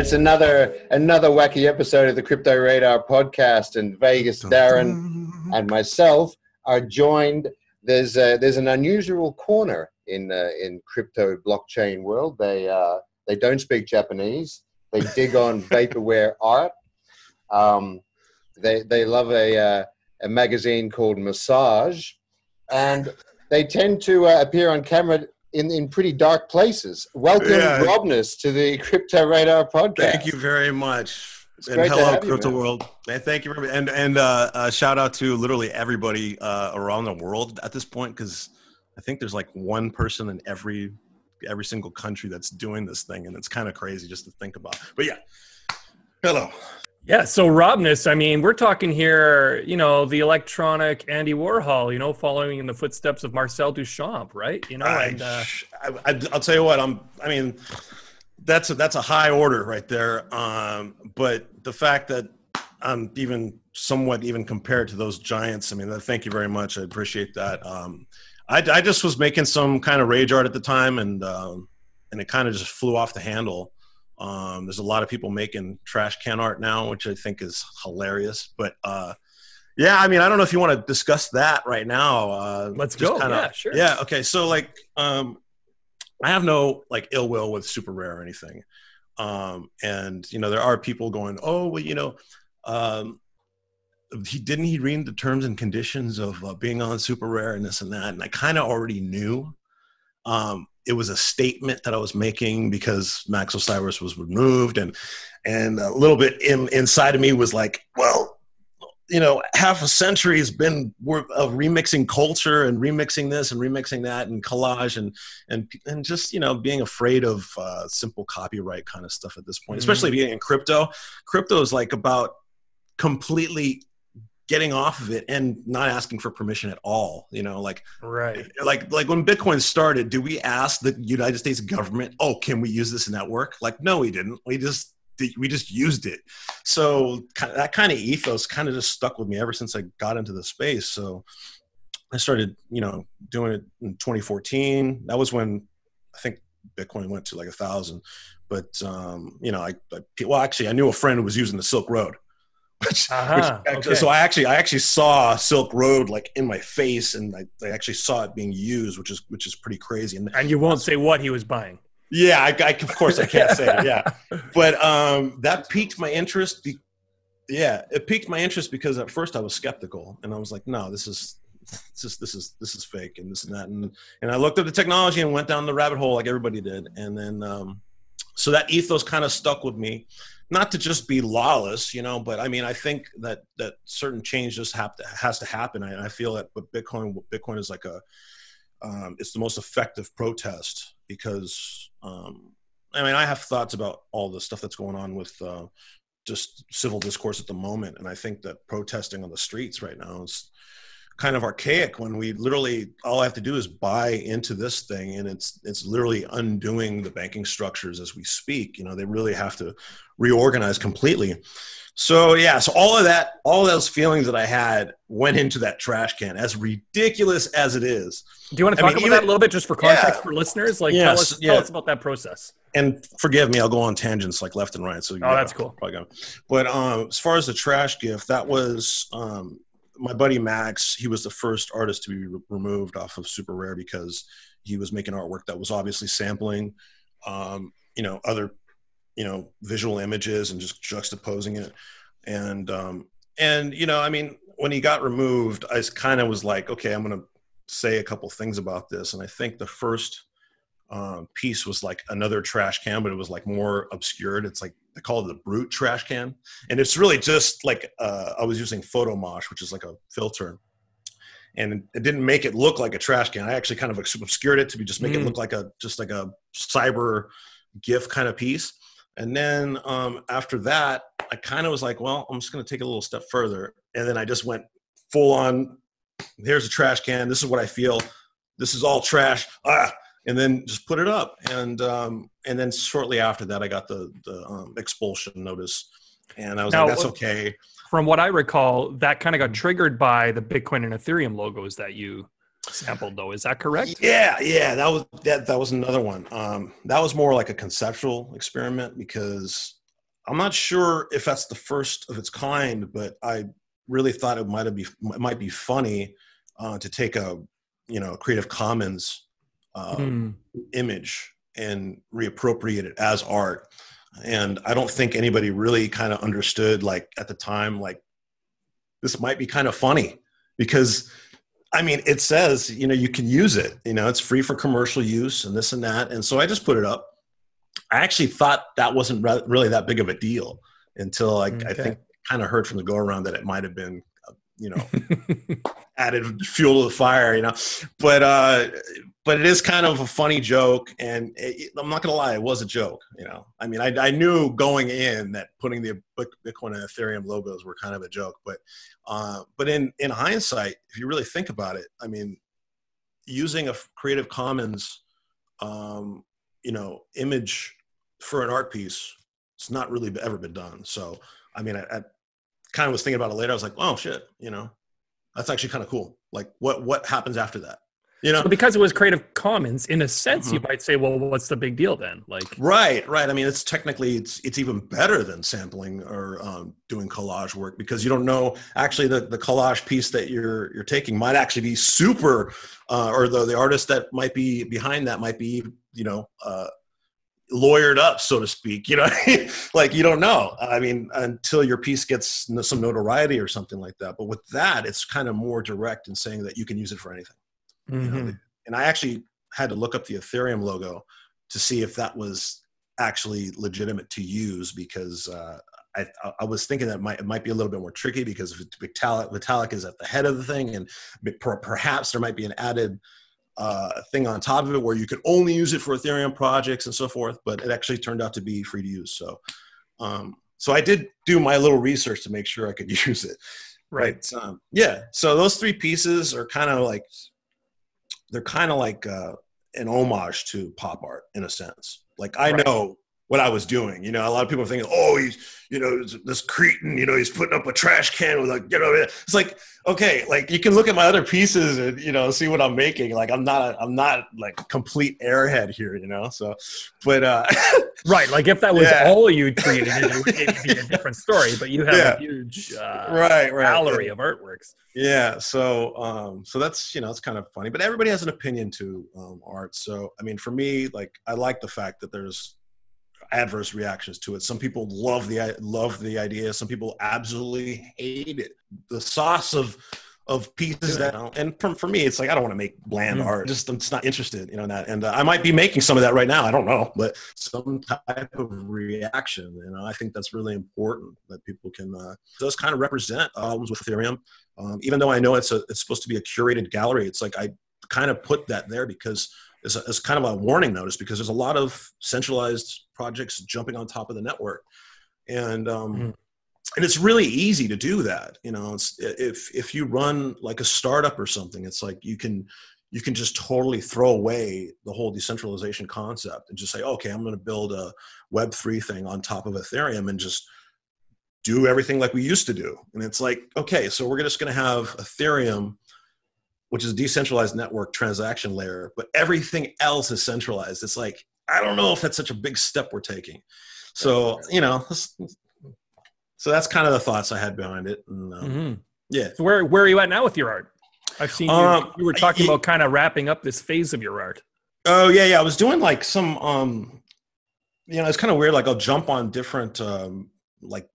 It's another another wacky episode of the Crypto Radar podcast, and Vegas Darren and myself are joined. There's a, there's an unusual corner in uh, in crypto blockchain world. They uh, they don't speak Japanese. They dig on vaporwave art. Um, they they love a uh, a magazine called Massage, and they tend to uh, appear on camera in, in pretty dark places. Welcome, yeah. Robness, to the Crypto Radar podcast. Thank you very much. It's and hello, Crypto you, World. And thank you. And and uh, uh, shout out to literally everybody uh, around the world at this point because I think there's like one person in every every single country that's doing this thing, and it's kind of crazy just to think about. But yeah, hello. Yeah, so Robness, I mean, we're talking here, you know, the electronic Andy Warhol, you know, following in the footsteps of Marcel Duchamp, right? You know, I, and, uh, I, will tell you what, I'm, I mean, that's a, that's a high order right there. Um, but the fact that I'm even somewhat even compared to those giants, I mean, thank you very much. I appreciate that. Um, I, I just was making some kind of rage art at the time and, um, and it kind of just flew off the handle. Um, there's a lot of people making trash can art now, which I think is hilarious. But uh, yeah, I mean, I don't know if you want to discuss that right now. Uh, Let's go. Kinda, yeah, sure. Yeah. Okay. So like, um, I have no like ill will with super rare or anything. Um, and you know, there are people going, oh, well, you know, um, he didn't he read the terms and conditions of uh, being on super rare and this and that, and I kind of already knew. Um, it was a statement that I was making because Max Osiris was removed, and and a little bit in, inside of me was like, well, you know, half a century has been of remixing culture and remixing this and remixing that and collage and and and just you know being afraid of uh, simple copyright kind of stuff at this point, mm-hmm. especially being in crypto. Crypto is like about completely getting off of it and not asking for permission at all you know like right. like like when bitcoin started do we ask the united states government oh can we use this network? Like no we didn't. We just we just used it. So that kind of ethos kind of just stuck with me ever since i got into the space. So i started you know doing it in 2014 that was when i think bitcoin went to like a thousand. But um, you know I, I well actually i knew a friend who was using the silk road which, uh-huh. which okay. so I actually I actually saw Silk Road like in my face, and I, I, actually saw it being used, which is which is pretty crazy. And, and you won't say what he was buying. Yeah, I, I of course I can't say it. Yeah, but um, that piqued my interest. Be- yeah, it piqued my interest because at first I was skeptical, and I was like, no, this is this is this is this is fake, and this and that, and and I looked at the technology and went down the rabbit hole like everybody did, and then um, so that ethos kind of stuck with me not to just be lawless, you know, but I mean, I think that that certain changes have to has to happen. I, I feel that, but Bitcoin Bitcoin is like a um, it's the most effective protest because um, I mean, I have thoughts about all the stuff that's going on with uh, just civil discourse at the moment, and I think that protesting on the streets right now is kind of archaic when we literally all I have to do is buy into this thing and it's it's literally undoing the banking structures as we speak you know they really have to reorganize completely. So yeah so all of that all of those feelings that i had went into that trash can as ridiculous as it is. Do you want to talk I mean, about even, that a little bit just for context yeah, for listeners? Like tell us yeah. tell us about that process. And forgive me i'll go on tangents like left and right so oh that's cool. but um as far as the trash gift that was um my buddy Max, he was the first artist to be re- removed off of Super Rare because he was making artwork that was obviously sampling, um, you know, other, you know, visual images and just juxtaposing it. And, um, and, you know, I mean, when he got removed, I kind of was like, okay, I'm going to say a couple things about this. And I think the first um, piece was like another trash can, but it was like more obscured. It's like they call it the brute trash can, and it's really just like uh, I was using Photomosh, which is like a filter, and it didn't make it look like a trash can. I actually kind of obscured it to be just make mm. it look like a just like a cyber GIF kind of piece. And then um, after that, I kind of was like, well, I'm just going to take a little step further, and then I just went full on. Here's a trash can. This is what I feel. This is all trash. Ah, and then just put it up. And um, and then shortly after that, I got the the um, expulsion notice, and I was now, like, "That's okay." From what I recall, that kind of got triggered by the Bitcoin and Ethereum logos that you sampled, though. Is that correct? Yeah, yeah. That was that. That was another one. Um, that was more like a conceptual experiment because I'm not sure if that's the first of its kind, but I really thought it might be it might be funny uh, to take a you know Creative Commons uh, mm. image and reappropriate it as art. And I don't think anybody really kind of understood like at the time like this might be kind of funny because I mean, it says, you know, you can use it, you know, it's free for commercial use and this and that. And so I just put it up. I actually thought that wasn't re- really that big of a deal until like, okay. I think kind of heard from the go around that it might have been, uh, you know, added fuel to the fire, you know, but, uh, but it is kind of a funny joke. And it, I'm not going to lie, it was a joke, you know, I mean, I, I knew going in that putting the Bitcoin and Ethereum logos were kind of a joke, but, uh, but in, in hindsight, if you really think about it, I mean, using a Creative Commons, um, you know, image for an art piece, it's not really ever been done. So, I mean, I, I kind of was thinking about it later. I was like, oh shit, you know, that's actually kind of cool. Like, what what happens after that? You know, so because it was Creative Commons, in a sense, mm-hmm. you might say, well, what's the big deal then? Like, right, right. I mean, it's technically it's it's even better than sampling or um, doing collage work because you don't know actually the the collage piece that you're you're taking might actually be super, uh, or the the artist that might be behind that might be you know. Uh, lawyered up, so to speak. You know, like you don't know. I mean, until your piece gets some notoriety or something like that. But with that, it's kind of more direct in saying that you can use it for anything. Mm-hmm. You know? Mm-hmm. And I actually had to look up the Ethereum logo to see if that was actually legitimate to use because uh, I, I, was thinking that it might, it might be a little bit more tricky because Vitalik, Vitalik is at the head of the thing, and perhaps there might be an added uh, thing on top of it where you could only use it for Ethereum projects and so forth. But it actually turned out to be free to use. So, um, so I did do my little research to make sure I could use it. Right. But, um, yeah. So those three pieces are kind of like they're kind of like uh, an homage to pop art in a sense. Like I right. know what I was doing. You know, a lot of people are thinking, oh, he's, you know, this cretin, you know, he's putting up a trash can with like, you know, it's like, okay, like you can look at my other pieces and, you know, see what I'm making. Like I'm not, I'm not like complete airhead here, you know? So, but, uh, right. Like if that was yeah. all you created, it would be a different story, but you have yeah. a huge, uh, right, right. gallery of artworks. Yeah. So, um, so that's, you know, it's kind of funny, but everybody has an opinion to, um, art. So, I mean, for me, like, I like the fact that there's, adverse reactions to it. Some people love the love the idea. Some people absolutely hate it. The sauce of of pieces that and for, for me it's like i don't want to make bland mm. art just i'm just not interested you know in that and uh, i might be making some of that right now i don't know but some type of reaction you know i think that's really important that people can uh, does kind of represent albums with ethereum um, even though i know it's a it's supposed to be a curated gallery it's like i kind of put that there because as, a, kind of a warning notice because there's a lot of centralized projects jumping on top of the network, and um, mm. and it's really easy to do that. You know, if if you run like a startup or something, it's like you can you can just totally throw away the whole decentralization concept and just say, okay, I'm going to build a Web three thing on top of Ethereum and just do everything like we used to do. And it's like, okay, so we're just going to have Ethereum which is a decentralized network transaction layer, but everything else is centralized. It's like, I don't know if that's such a big step we're taking. So, you know, so that's kind of the thoughts I had behind it. And, um, mm-hmm. Yeah. So where, where are you at now with your art? I've seen you, um, you were talking I, about kind of wrapping up this phase of your art. Oh yeah, yeah. I was doing like some, um, you know, it's kind of weird. Like I'll jump on different, um, like,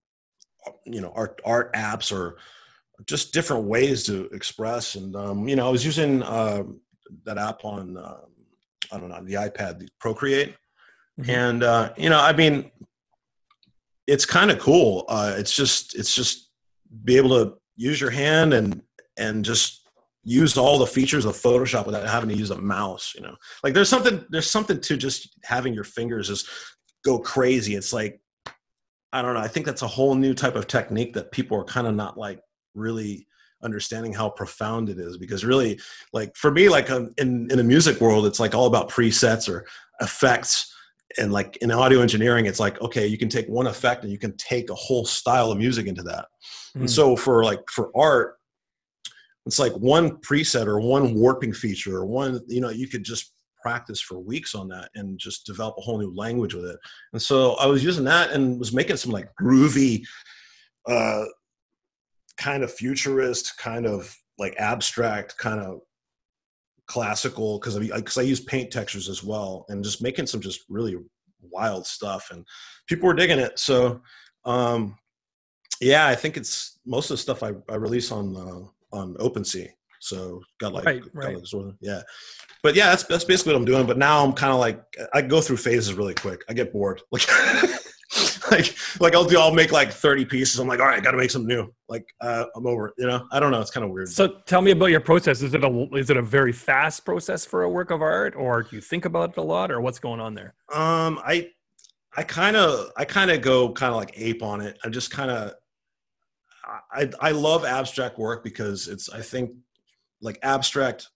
you know, art art apps or just different ways to express. And um, you know, I was using uh, that app on uh, I don't know the iPad, the Procreate, mm-hmm. and uh, you know, I mean, it's kind of cool. Uh, it's just it's just be able to use your hand and and just use all the features of Photoshop without having to use a mouse. You know, like there's something there's something to just having your fingers just go crazy. It's like I don't know. I think that's a whole new type of technique that people are kind of not like really understanding how profound it is because really like for me like um, in in the music world it's like all about presets or effects and like in audio engineering it's like okay you can take one effect and you can take a whole style of music into that mm. and hmm. so for like for art it's like one preset or one warping feature or one you know you could just practice for weeks on that and just develop a whole new language with it. And so I was using that and was making some like groovy, uh, kind of futurist, kind of like abstract, kind of classical because I because I use paint textures as well and just making some just really wild stuff and people were digging it. So um, yeah, I think it's most of the stuff I, I release on uh, on OpenSea. So got like, right, got right. like yeah. But yeah, that's that's basically what I'm doing. But now I'm kind of like I go through phases really quick. I get bored. Like like like I'll do I'll make like 30 pieces. I'm like, all right, I got to make something new. Like uh, I'm over. It, you know, I don't know. It's kind of weird. So tell me about your process. Is it a is it a very fast process for a work of art, or do you think about it a lot, or what's going on there? Um, I I kind of I kind of go kind of like ape on it. I'm just kind of I I love abstract work because it's I think like abstract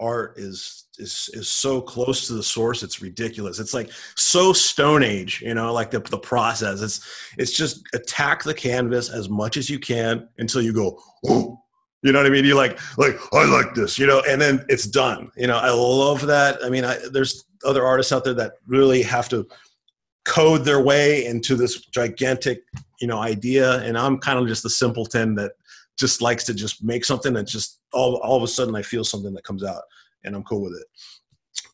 art is is is so close to the source it's ridiculous. It's like so stone age you know like the, the process. It's it's just attack the canvas as much as you can until you go oh you know what i mean? You like like i like this you know and then it's done. You know i love that. I mean I, there's other artists out there that really have to code their way into this gigantic you know idea and i'm kind of just the simpleton that just likes to just make something that just all, all of a sudden I feel something that comes out and I'm cool with it.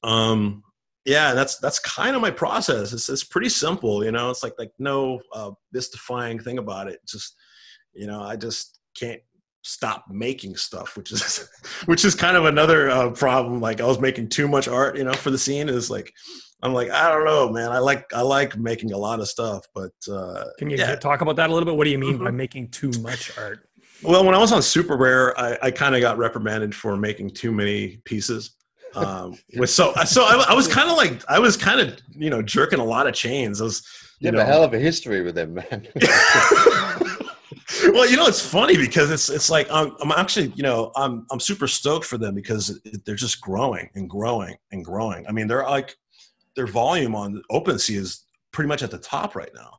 Um, yeah, that's that's kind of my process. It's it's pretty simple, you know. It's like like no uh, mystifying thing about it. Just you know, I just can't stop making stuff, which is which is kind of another uh, problem. Like I was making too much art, you know, for the scene. Is like I'm like I don't know, man. I like I like making a lot of stuff, but uh, can you yeah. talk about that a little bit? What do you mean mm-hmm. by making too much art? Well, when I was on Super Rare, I, I kind of got reprimanded for making too many pieces. Um, with so so I, I was kind of like I was kind of you know jerking a lot of chains. I was you, you have know, a hell of a history with them, man. well, you know it's funny because it's it's like I'm, I'm actually you know I'm I'm super stoked for them because it, they're just growing and growing and growing. I mean they're like their volume on OpenSea is pretty much at the top right now,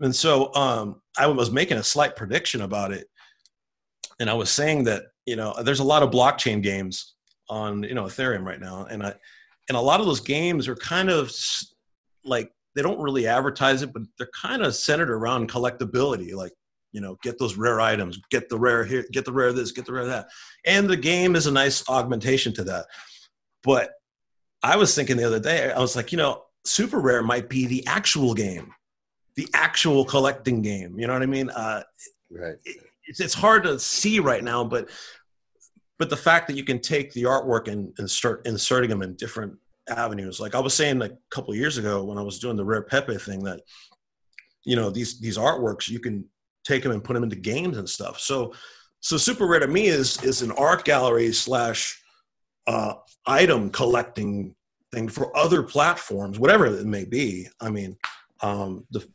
and so um, I was making a slight prediction about it and I was saying that you know there's a lot of blockchain games on you know Ethereum right now, and I and a lot of those games are kind of like they don't really advertise it, but they're kind of centered around collectability, like you know get those rare items, get the rare here, get the rare this, get the rare that, and the game is a nice augmentation to that. But I was thinking the other day, I was like, you know, super rare might be the actual game, the actual collecting game. You know what I mean? Uh, right. It, it's, it's hard to see right now, but but the fact that you can take the artwork and, and start inserting them in different avenues. Like I was saying like a couple years ago when I was doing the Rare Pepe thing that you know these these artworks you can take them and put them into games and stuff. So so super rare to me is is an art gallery slash uh, item collecting thing for other platforms, whatever it may be. I mean, um, the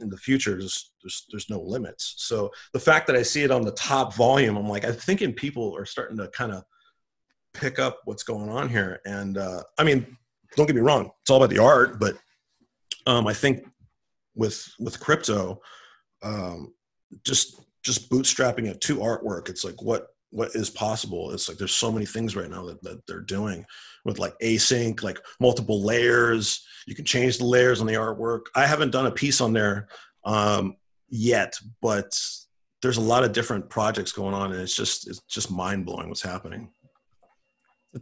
in the future there's, there's there's no limits. So the fact that i see it on the top volume i'm like i'm thinking people are starting to kind of pick up what's going on here. And uh, i mean don't get me wrong it's all about the art but um, i think with with crypto um, just just bootstrapping it to artwork it's like what what is possible? It's like there's so many things right now that, that they're doing with like async like multiple layers you can change the layers on the artwork. I haven't done a piece on there um, yet but there's a lot of different projects going on and it's just it's just mind-blowing what's happening.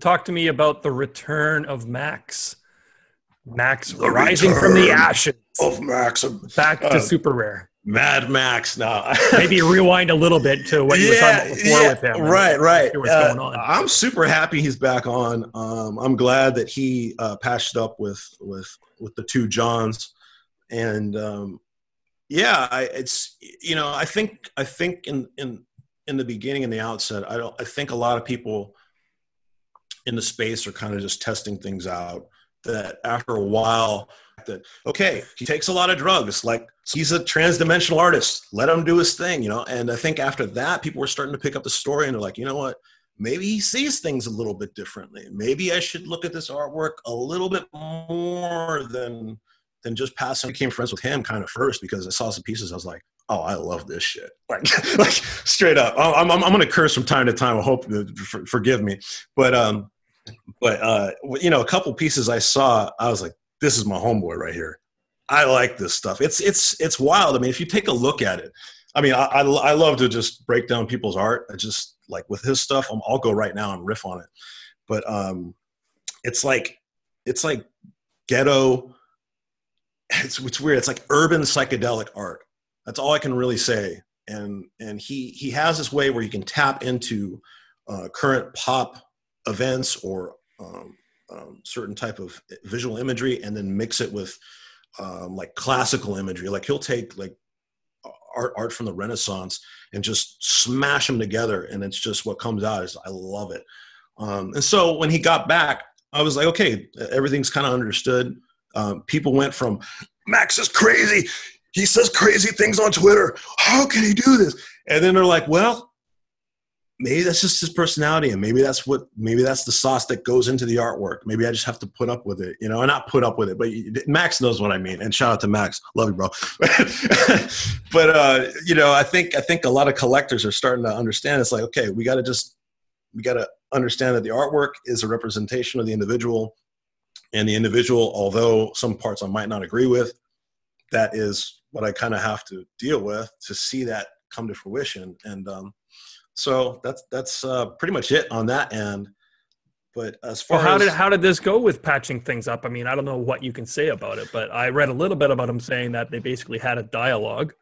Talk to me about the return of max. Max the rising from the ashes. of max. Back to uh, super rare Mad Max. Now maybe rewind a little bit to what you were talking about before yeah, with him. Right, right. What's uh, going on? I'm super happy he's back on. Um, I'm glad that he uh, patched up with with with the two Johns, and um, yeah, I, it's you know I think I think in in in the beginning in the outset I don't I think a lot of people in the space are kind of just testing things out. That after a while that okay he takes a lot of drugs like he's a trans-dimensional artist let him do his thing you know? And i think after that people were starting to pick up the story and they're like you know what? Maybe he sees things a little bit differently. Maybe i should look at this artwork a little bit more than than just passing. I became friends with him kind of first because i saw some pieces i was like oh i love this shit. Like like straight up. I'm, I'm, I'm gonna curse from time to time. I hope for, forgive me. But um but uh, you know, a couple pieces I saw, I was like, "This is my homeboy right here." I like this stuff. It's it's it's wild. I mean, if you take a look at it, I mean, I I, I love to just break down people's art. I just like with his stuff. i will go right now and riff on it. But um, it's like it's like ghetto. It's it's weird. It's like urban psychedelic art. That's all I can really say. And and he he has this way where you can tap into uh, current pop events or um, um, certain type of visual imagery and then mix it with um, like classical imagery. Like he'll take like art art from the Renaissance and just smash them together, and it's just what comes out is I love it. Um, and so when he got back, I was like, okay, everything's kind of understood. Um, people went from Max is crazy. He says crazy things on Twitter. How can he do this? And then they're like, well, maybe that's just his personality and maybe that's what maybe that's the sauce that goes into the artwork. Maybe i just have to put up with it you know and not put up with it but max knows what i mean. And shout out to max. Love you bro. But uh you know i think i think a lot of collectors are starting to understand. It's like okay we got to just we got to understand that the artwork is a representation of the individual. And the individual although some parts i might not agree with that is what i kind of have to deal with to see that come to fruition. And um so that's that's uh, pretty much it on that end. But as far well, how as, did how did this go with patching things up? I mean, I don't know what you can say about it, but I read a little bit about him saying that they basically had a dialogue,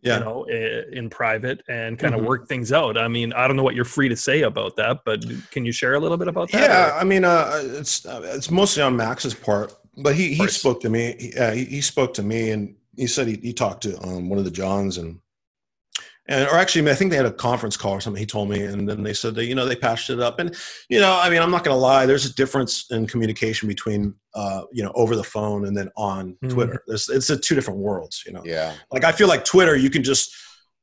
yeah. you know, in private and kind mm-hmm. of work things out. I mean, I don't know what you're free to say about that, but can you share a little bit about that? Yeah, or? I mean, uh, it's uh, it's mostly on Max's part, but he he spoke to me. He, uh, he, he spoke to me and he said he, he talked to um, one of the Johns and and or actually i think they had a conference call or something he told me and then they said that you know they patched it up. And you know i mean i'm not going to lie there's a difference in communication between uh, you know over the phone and then on mm-hmm. twitter. There's it's a two different worlds you know? Yeah. Like i feel like twitter you can just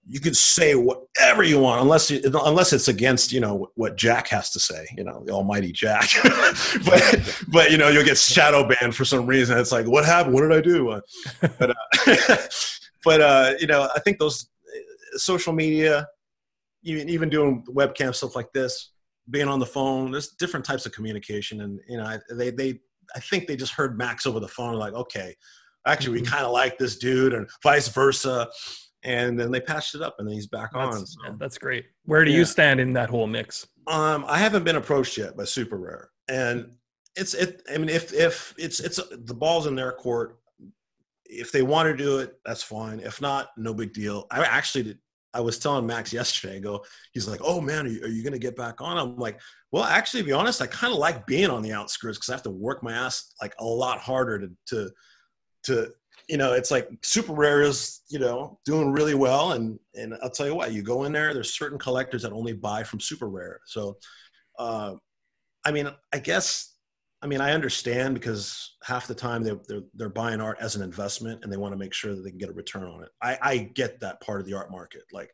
you can say whatever you want unless you, unless it's against you know what jack has to say you know the almighty jack. But but you know you'll get shadow banned for some reason. It's like what happened? What did i do? But uh, but uh, you know i think those social media, even even doing webcam stuff like this, being on the phone. There's different types of communication, and you know, they they I think they just heard Max over the phone, like, okay, actually, we mm-hmm. kind of like this dude, and vice versa. And then they patched it up, and then he's back that's, on. So. That's great. Where do yeah. you stand in that whole mix? Um, I haven't been approached yet by Super Rare, and it's it. I mean, if if it's it's the ball's in their court, if they want to do it, that's fine. If not, no big deal. I actually did, I was telling Max yesterday, I go, he's like, oh man, are you, you going to get back on? I'm like, well, actually, to be honest, I kind of like being on the outskirts because I have to work my ass like a lot harder to, to, to, you know, it's like super rare is, you know, doing really well. And, and I'll tell you what, you go in there, there's certain collectors that only buy from super rare. So, uh, I mean, I guess I mean, I understand because half the time they're, they're, they're, buying art as an investment and they want to make sure that they can get a return on it. I, I get that part of the art market. Like,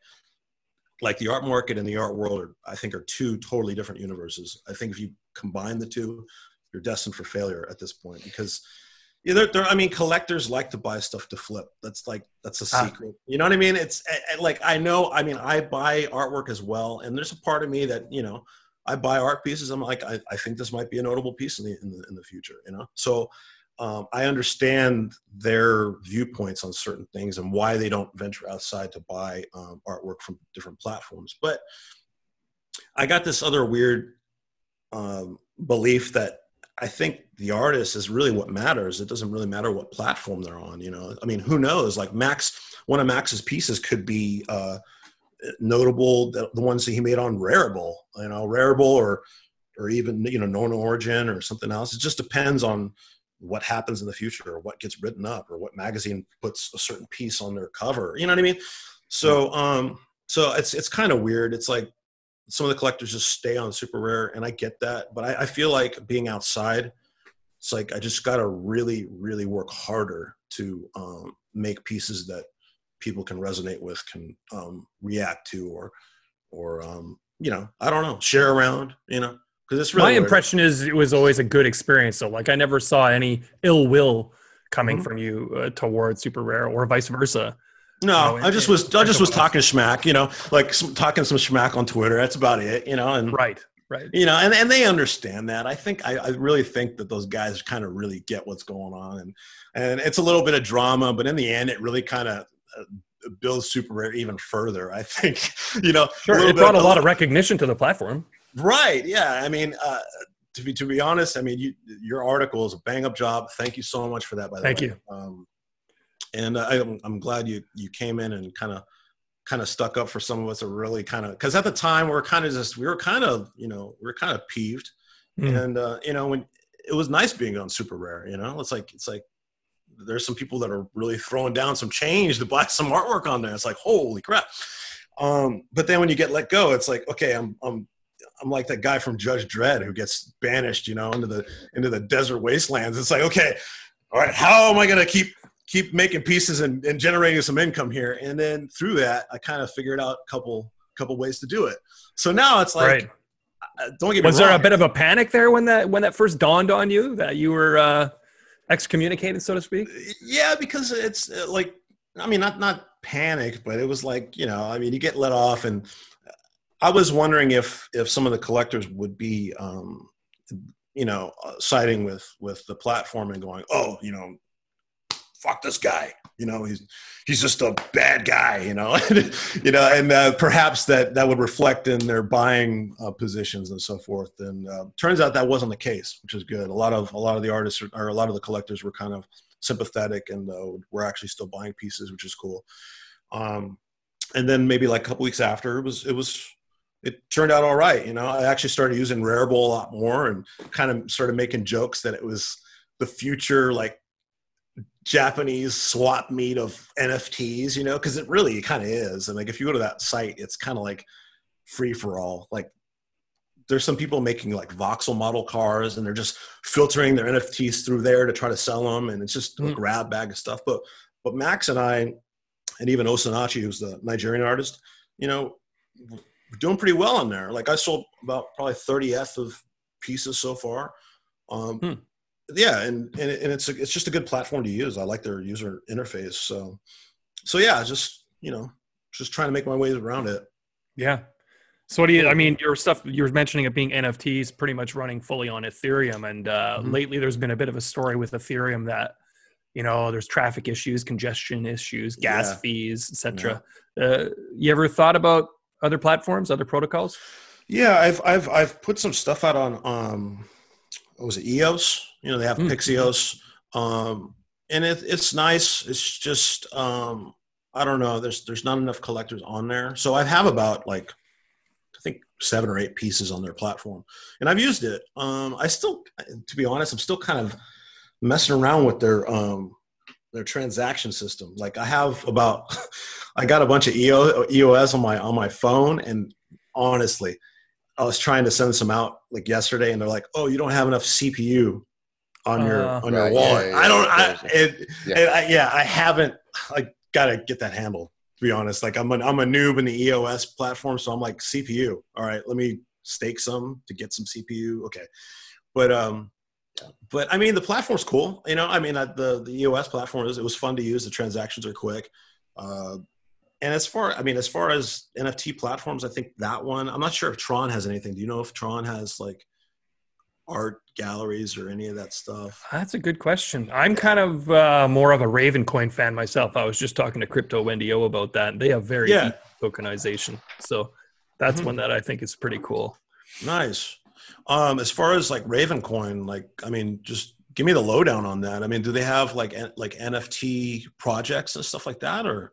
like the art market and the art world are, I think, are two totally different universes. I think if you combine the two, you're destined for failure at this point because yeah, they're, they're, I mean, collectors like to buy stuff to flip. That's like that's a ah. secret. You know what I mean? It's like I know. I mean, I buy artwork as well, and there's a part of me that you know I buy art pieces. I'm like, I, I think this might be a notable piece in the in the, in the future. You know, so um, I understand their viewpoints on certain things and why they don't venture outside to buy um, artwork from different platforms. But I got this other weird um, belief that I think the artist is really what matters. It doesn't really matter what platform they're on. You know, I mean, who knows? Like Max, one of Max's pieces could be. Uh, notable the, the ones that he made on Rarible, you know, Rarible or or even you know KnownOrigin or something else. It just depends on what happens in the future or what gets written up or what magazine puts a certain piece on their cover. You know what I mean? So um so it's it's kind of weird. It's like some of the collectors just stay on super rare and I get that, but I, I feel like being outside, it's like I just gotta really, really work harder to um, make pieces that people can resonate with, can um, react to, or or um, you know, I don't know, share around, you know, because it's really my impression is it was always a good experience. So like I never saw any ill will coming mm-hmm. from you uh, towards super rare or vice versa. No, you know, I just was I just was talking smack, you know, like some, talking some smack on Twitter. That's about it, you know. And right, right. You know, and, and they understand that. I think I, I really think that those guys kind of really get what's going on, and and it's a little bit of drama, but in the end, it really kind of builds super rare even further. I think you know, sure, it brought a lot of recognition to the platform. Right. Yeah. I mean, uh, to be to be honest, I mean, you, your article is a bang up job. Thank you so much for that. By the Thank way. Thank you. Um, and I, I'm glad you you came in and kind of kind of stuck up for some of us to really kind of because at the time we are kind of just we were kind of you know we are kind of peeved mm. and uh, you know when it was nice being on super rare you know it's like it's like there's some people that are really throwing down some change to buy some artwork on there it's like holy crap um, but then when you get let go it's like okay i'm i'm i'm like that guy from judge dredd who gets banished you know into the into the desert wastelands it's like okay all right how am i going to keep keep making pieces and, and generating some income here. And then through that, I kind of figured out a couple couple ways to do it. So now it's like, right. Uh, don't get was there a bit of a panic there when that when that first dawned on you that you were uh, excommunicated, so to speak? Yeah, because it's uh, like, I mean, not not panic, but it was like, you know, I mean, you get let off, and I was wondering if if some of the collectors would be. Um, you know, uh, siding with with the platform and going, oh, you know, fuck this guy. You know he's he's just a bad guy you know? You know and uh, perhaps that that would reflect in their buying uh, positions and so forth. And uh, turns out that wasn't the case which is good. A lot of a lot of the artists or a lot of the collectors were kind of sympathetic and uh, were actually still buying pieces which is cool. Um, and then maybe like a couple weeks after it was it was it turned out all right you know? I actually started using Rarible a lot more and kind of started making jokes that it was the future like Japanese swap meet of NFTs, you know, because it really kind of is. And like if you go to that site, it's kind of like free for all. Like there's some people making like voxel model cars and they're just filtering their NFTs through there to try to sell them. And it's just mm. a grab bag of stuff. But but Max and I, and even Osinachi, who's the Nigerian artist, you know, we're doing pretty well on there. Like I sold about probably 30th of pieces so far. Um, hmm yeah and and, and it's a, it's just a good platform to use i like their user interface so so yeah just you know just trying to make my way around it yeah so what do you i mean your stuff you're mentioning it being nfts pretty much running fully on ethereum and uh, mm-hmm. lately there's been a bit of a story with ethereum that you know there's traffic issues congestion issues gas yeah. fees etc yeah. uh, you ever thought about other platforms other protocols yeah i've i've i've put some stuff out on um what was it eos you know, they have mm. Pixeos, um, and it, it's nice. It's just um, I don't know. There's there's not enough collectors on there, so I have about like I think seven or eight pieces on their platform, and I've used it. Um, I still, to be honest, I'm still kind of messing around with their um, their transaction system. Like I have about, I got a bunch of EO, EOS on my on my phone, and honestly, I was trying to send some out like yesterday, and they're like, "Oh, you don't have enough CPU on your uh, on your wallet. Yeah, yeah, I don't. I, it, yeah. I, yeah, I haven't. I got to get that handled. To be honest, like I'm a, I'm a noob in the EOS platform, so I'm like CPU. All right, let me stake some to get some CPU. Okay, but um, but I mean the platform's cool. You know, I mean the the EOS platform is it was fun to use. The transactions are quick. Uh, and as far I mean as far as NFT platforms, I think that one. I'm not sure if Tron has anything. Do you know if Tron has like art galleries or any of that stuff? That's a good question. I'm kind of uh, more of a Ravencoin fan myself. I was just talking to Crypto Wendy O about that. They have very yeah. tokenization, so that's mm-hmm. one that I think is pretty cool. Nice. Um, as far as like Ravencoin, like I mean, just give me the lowdown on that. I mean, do they have like like NFT projects and stuff like that, or?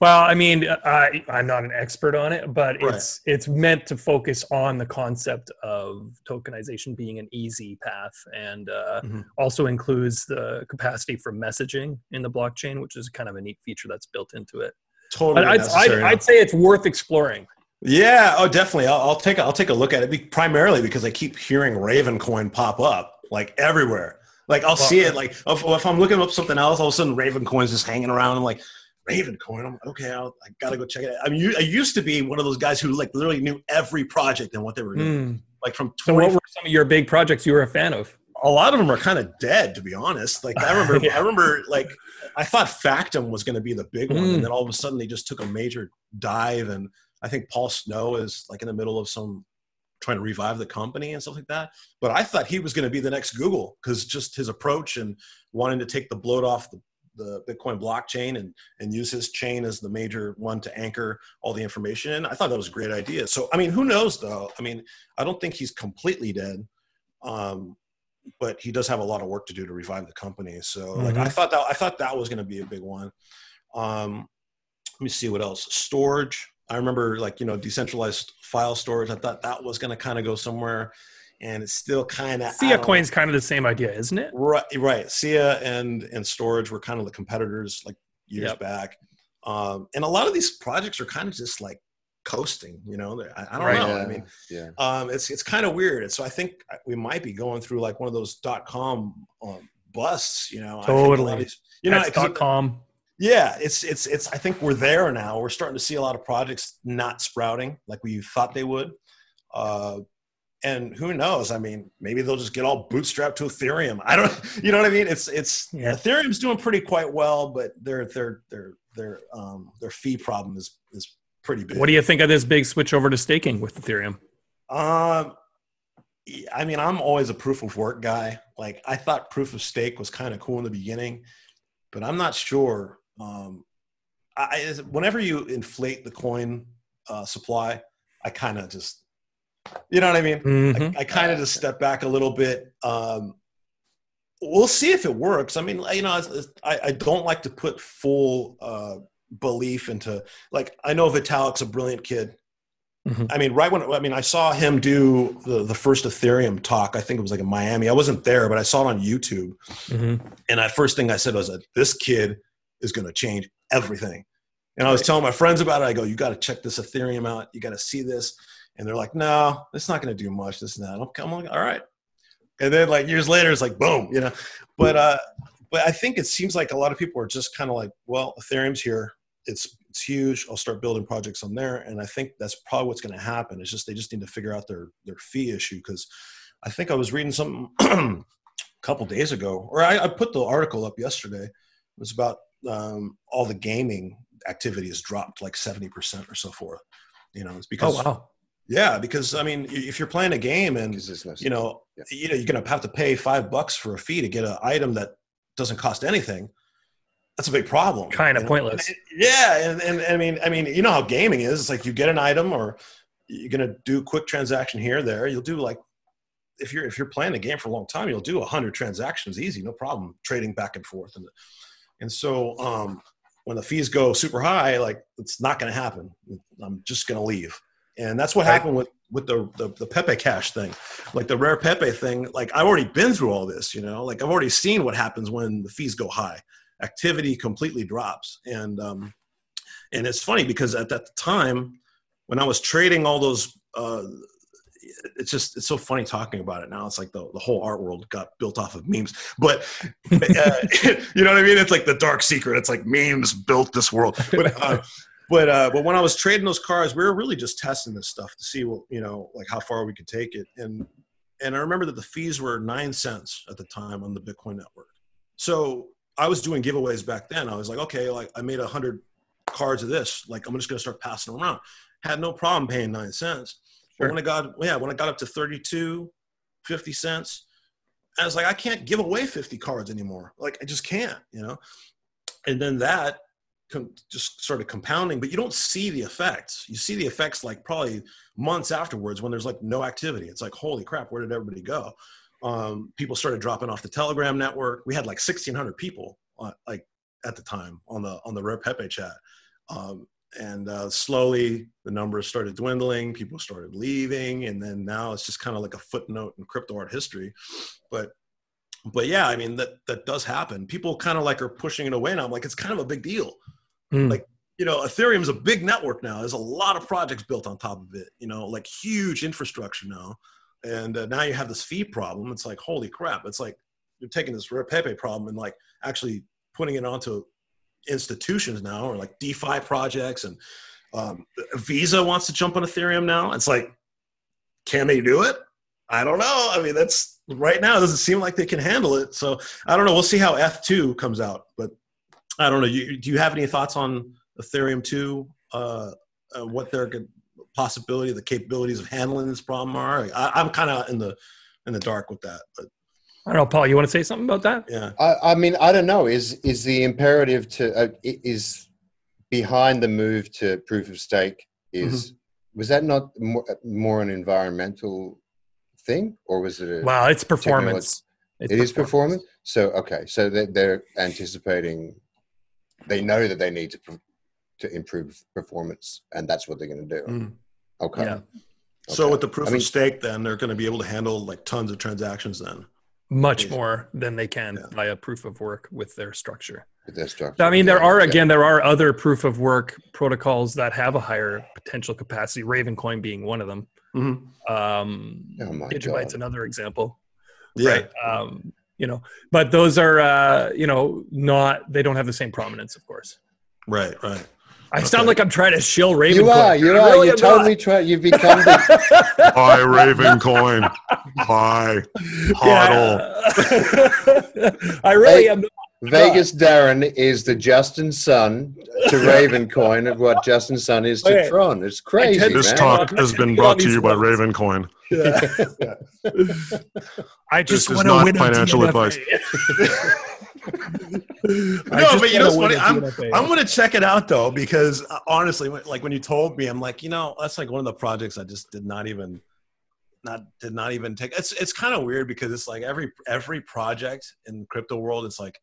Well, I mean, I, I'm not an expert on it, but right. it's it's meant to focus on the concept of tokenization being an easy path, and uh, mm-hmm. also includes the capacity for messaging in the blockchain, which is kind of a neat feature that's built into it. Totally, I'd, I'd, I'd, say it's worth exploring. Yeah, oh, definitely. I'll, I'll take I'll take a look at it. Primarily because I keep hearing Ravencoin pop up like everywhere. Like I'll see it. Like if, if, I'm looking up something else, all of a sudden Ravencoin's just hanging around. I'm like, Ravencoin. I'm okay. I'll, I got to go check it out. I mean, I used to be one of those guys who like literally knew every project and what they were doing. Mm. Like from 20, so what were some of your big projects you were a fan of? A lot of them are kind of dead, to be honest. Like I remember, yeah. I remember like I thought Factom was going to be the big one, mm. and hmm. then all of a sudden they just took a major dive. And I think Paul Snow is like in the middle of some trying to revive the company and stuff like that. But I thought he was going to be the next Google because just his approach and wanting to take the bloat off the, the Bitcoin blockchain and, and use his chain as the major one to anchor all the information in. I thought that was a great idea. So, I mean, who knows though? I mean, I don't think he's completely dead. Um, but he does have a lot of work to do to revive the company. So mm-hmm. like I mm-hmm. thought that I thought that was going to be a big one. Um, let me see what else. Storj. I remember like you know decentralized file storage. I thought that was going to kind of go somewhere, and it's still kind of. Siacoin's kind of the same idea, isn't it? Right, right. Sia and and Storj were kind of the competitors like years yep. back, um, and a lot of these projects are kind of just like coasting. You know, I, I don't right, know. Yeah, I mean, yeah. Um, it's it's kind of weird, and so I think we might be going through like one of those dot com um, busts. You know, totally. These, you know, dot com. Yeah, it's it's it's. I think we're there now. We're starting to see a lot of projects not sprouting like we thought they would. Uh, and who knows? I mean, maybe they'll just get all bootstrapped to Ethereum. I don't, you know what I mean? It's it's yeah. Ethereum's doing pretty quite well, but their their their their um their fee problem is is pretty big. What do you think of this big switch over to staking with Ethereum? Um, I mean, I'm always a proof of work guy. Like, I thought proof of stake was kind of cool in the beginning, but I'm not sure. Um, I, whenever you inflate the coin uh, supply, I kind of just, you know what I mean? Mm-hmm. I, I kind of just step back a little bit. Um, we'll see if it works. I mean, you know, I, I don't like to put full uh, belief into like I know Vitalik's a brilliant kid. Mm-hmm. I mean, right when I mean I saw him do the the first Ethereum talk. I think it was like in Miami. I wasn't there, but I saw it on YouTube. Mm-hmm. And the first thing I said was that this kid is going to change everything. And I was telling my friends about it. I go, you got to check this Ethereum out. You got to see this. And they're like, no, it's not going to do much. This and that. I'm, I'm like, all right. And then like years later, it's like boom, you know. But uh, but I think it seems like a lot of people are just kind of like, well, Ethereum's here it's it's huge. I'll start building projects on there, and I think that's probably what's going to happen. It's just they just need to figure out their their fee issue because I think I was reading something a couple days ago, or I, I, put the article up yesterday. It was about um, all the gaming activity has dropped like seventy percent or so forth. You know, it's because oh wow. Yeah, because I mean, if you're playing a game and you know, yeah. you know, you're gonna have to pay five bucks for a fee to get an item that doesn't cost anything that's a big problem. Kind of pointless. yeah, and, and, and I mean, I mean, you know how gaming is. It's like you get an item, or you're gonna do quick transaction here, there. You'll do like if you're if you're playing a game for a long time, you'll do a hundred transactions easy, no problem, trading back and forth. And and so um, when the fees go super high, like it's not gonna happen. I'm just gonna leave. And that's what happened with with the, the, the Pepe Cash thing, like the rare Pepe thing. Like I've already been through all this, you know. Like I've already seen what happens when the fees go high activity completely drops. And um, and it's funny because at that time when I was trading all those, uh, it's just it's so funny talking about it now. It's like the, the whole art world got built off of memes, but uh, you know what I mean? It's like the dark secret. It's like memes built this world. But uh, but uh, but when I was trading those cars, we were really just testing this stuff to see what you know, like how far we could take it. And and I remember that the fees were nine cents at the time on the Bitcoin network. So I was doing giveaways back then. I was like, okay, like I made a hundred cards of this. Like I'm just gonna start passing around. Had no problem paying nine cents. Sure. But when I got yeah, when I got up to 32, 50 cents, I was like, I can't give away 50 cards anymore. Like I just can't, you know. And then that com- just started compounding, but you don't see the effects. You see the effects like probably months afterwards when there's like no activity. It's like, holy crap, where did everybody go? um, people started dropping off the Telegram network. We had like 1,600 people uh, like at the time on the on the Rare Pepe chat, um, and uh, slowly the numbers started dwindling. People started leaving, and then now it's just kind of like a footnote in crypto art history. But but yeah, I mean that that does happen. People kind of like are pushing it away now. I'm like, it's kind of a big deal. Mm. Like you know, Ethereum is a big network now. There's a lot of projects built on top of it. You know, like huge infrastructure now. And uh, now you have this fee problem. It's like holy crap. It's like you're taking this rare pepe problem and like actually putting it onto institutions now or like defi projects and um, visa wants to jump on ethereum now. It's like can they do it? I don't know. I mean that's right now it doesn't seem like they can handle it. So i don't know. We'll see how Eth2 comes out but i don't know you, do you have any thoughts on ethereum 2 uh, uh, what they're possibility, the capabilities of handling this problem are. I, I'm kind of in the in the dark with that, but I don't know, Paul. You want to say something about that? yeah. I, I mean, I don't know. Is is the imperative to uh, is behind the move to proof of stake? Is was that not more, more an environmental thing, or was it a Well, it's technology- performance. It's It is performance. So okay, so they, they're anticipating. They know that they need to to improve performance, and that's what they're going to do. Mm. Okay. Yeah. So with the proof I mean- of stake, then they're going to be able to handle like tons of transactions. Then much Amazing. more than they can Yeah. via proof of work with their structure. With their structure. I mean, there are again, there are other proof of work protocols that have a higher potential capacity. Ravencoin being one of them. Um, Oh my Digibyte's God. another example, yeah, right? Um, you know, but those are uh, you know not they don't have the same prominence, of course. right, right. I Okay. sound like I'm trying to shill Ravencoin. You are. You I are. really you am totally try. You've become the. Buy Ravencoin. Buy Yeah. I really Hey, am. Vegas Darren is the Justin Sun to Ravencoin of what Justin Sun is to Okay. Tron. It's crazy, tend- man. This talk has been brought to you by Ravencoin. I just want to win financial advice. No, but you know what's funny? I'm I'm gonna check it out though because uh, honestly, when- like when you told me, I'm like, you know, that's like one of the projects I just did not even, not did not even take. It's it's kind of weird because it's like every every project in the crypto world, it's like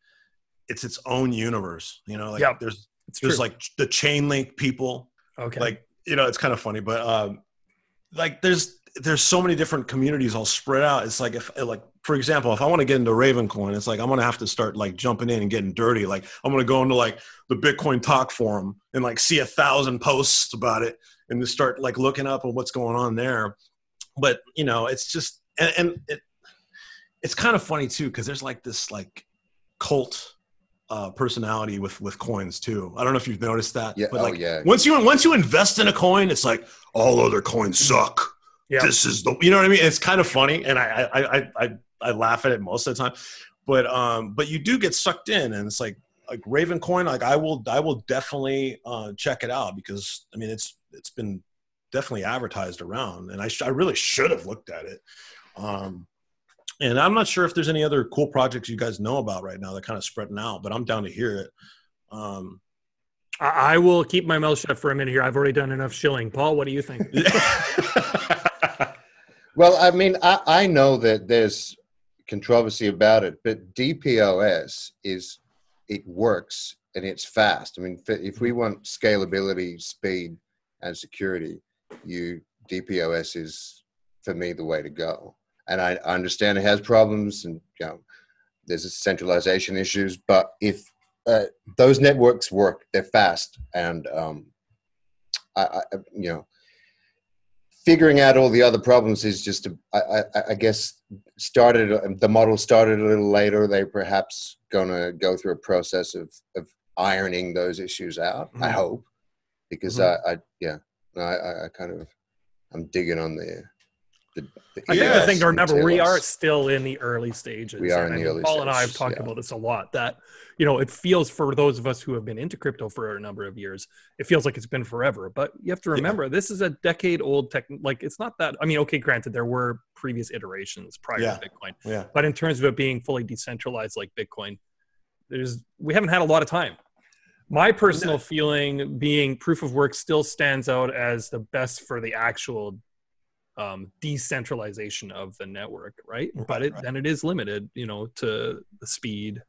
it's its own universe. You know, like Yep. there's It's there's true. like the Chainlink people, okay. like you know, it's kind of funny, but um, like there's there's so many different communities all spread out. It's like if like for example, if I want to get into Ravencoin, it's like I'm gonna have to start like jumping in and getting dirty. Like I'm gonna go into like the Bitcoin Talk forum and like see a thousand posts about it and just start like looking up on what's going on there. But you know, it's just and, and it it's kind of funny too because there's like this like cult uh, personality with with coins too. I don't know if you've noticed that. Yeah. But oh, like yeah. once you once you invest in a coin, it's like all other coins suck. Yeah. This is the you know what I mean. It's kind of funny, and I I I I, I laugh at it most of the time. But um, but you do get sucked in, and it's like like Ravencoin. Like I will I will definitely uh, check it out because I mean it's it's been definitely advertised around, and I sh- I really should have looked at it. Um, and I'm not sure if there's any other cool projects you guys know about right now that kind of spreading out, but I'm down to hear it. Um, I I will keep my mouth shut for a minute here. I've already done enough shilling. Paul, what do you think? Well, I mean, I, I know that there's controversy about it, but DPoS is it works and it's fast. I mean, if we want scalability, speed, and security, you DPoS is for me the way to go. And I, I understand it has problems and you know there's centralization issues, but if uh, those networks work, they're fast and um, I, I, you know figuring out all the other problems is just a, I, I, I guess started the model started a little later. They perhaps gonna go through a process of of ironing those issues out i Mhm. hope because I, I yeah I, I I kind of i'm digging on the, the, the I think Yeah, the thing to remember, we are still in the early stages. We are in I the mean, early Paul and I have talked yeah. about this a lot. That you know, it feels for those of us who have been into crypto for a number of years, it feels like it's been forever. But you have to Yeah. remember, this is a decade-old tech. Like, it's not that. I mean, okay, granted, there were previous iterations prior Yeah. to Bitcoin, yeah. but in terms of it being fully decentralized like Bitcoin, there's we haven't had a lot of time. My personal No. feeling being proof of work still stands out as the best for the actual um, decentralization of the network, right? Right, but it, right. then it is limited, you know, to the speed.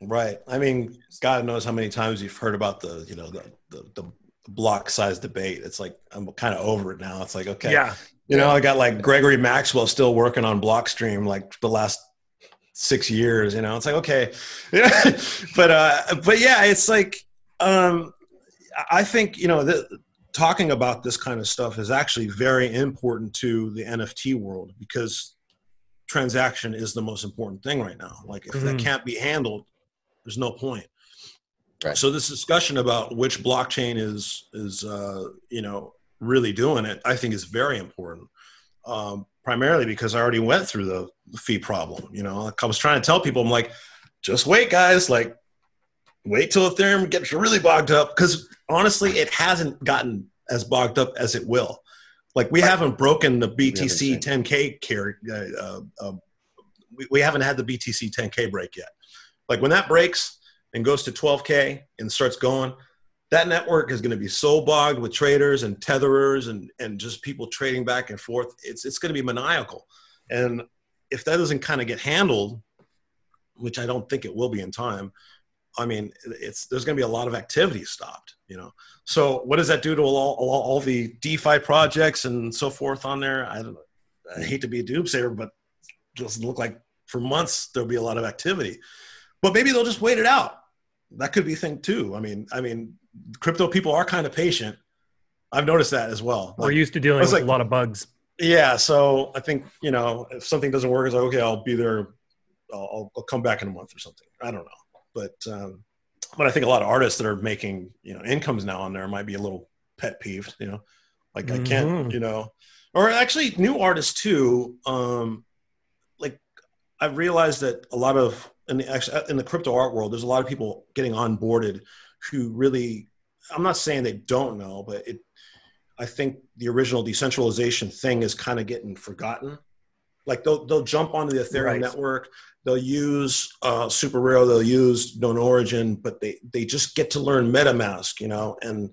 Right. I mean, God knows how many times you've heard about the, you know, the the, the block size debate. It's like I'm kind of over it now. It's like okay, Yeah, you know, I got like Gregory Maxwell still working on Blockstream like the last six years. You know, it's like okay, yeah, but uh, but yeah, it's like um, I- I think you know the, talking about this kind of stuff is actually very important to the NFT world because transaction is the most important thing right now. Like if that Mhm. can't be handled, there's no point. Right. So this discussion about which blockchain is is uh, you know really doing it, I think is very important. Um, primarily because I already went through the fee problem. You know, like I was trying to tell people, I'm like, just wait, guys. Like, wait till Ethereum gets really bogged up because honestly, it hasn't gotten as bogged up as it will. Like we haven't broken the BTC 10K carry. Uh, uh, um, we, we haven't had the BTC 10K break yet. Like when that breaks and goes to 12K and starts going, that network is going to be so bogged with traders and tetherers and, and just people trading back and forth. It's, it's going to be maniacal. And if that doesn't kind of get handled, which I don't think it will be in time, I mean, it's there's going to be a lot of activity stopped, you know. So what does that do to all, all, all the DeFi projects and so forth on there? I don't. I hate to be a doomsayer, but it doesn't look like for months there'll be a lot of activity. But maybe they'll just wait it out. That could be a thing too. I mean, I mean, crypto people are kind of patient. I've noticed that as well. We're used to dealing with like, a lot of bugs. Yeah, so I think you know if something doesn't work, it's like okay, I'll be there. I'll, I'll come back in a month or something. I don't know. But um, but I think a lot of artists that are making you know incomes now on there might be a little pet peeved. You know, like mm-hmm. I can't. Mm-hmm. You know, or actually new artists too. Um, like I've realized that a lot of in the in the crypto art world, there's a lot of people getting onboarded who really. I'm not saying they don't know, but it. I think the original decentralization thing is kind of getting forgotten. Like they'll they'll jump onto the Ethereum right. network, they'll use uh, SuperRare they'll use KnownOrigin but they they just get to learn MetaMask you know and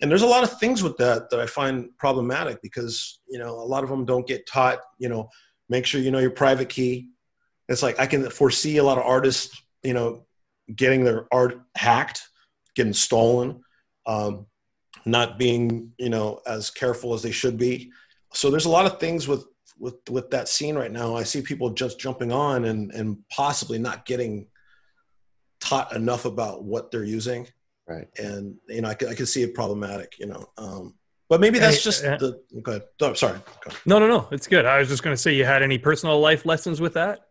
and there's a lot of things with that that i find problematic because you know a lot of them don't get taught you know make sure you know your private key. It's like i can foresee a lot of artists you know getting their art hacked getting stolen um, not being you know as careful as they should be. So there's a lot of things with with with that scene right now. I see people just jumping on and and possibly not getting taught enough about what they're using. Right. And you know, I could I could see it problematic. You know. Um, but maybe that's just uh, the. Go ahead. Oh, sorry. Go ahead. No, no, no. It's good. I was just going to say, you had any personal life lessons with that?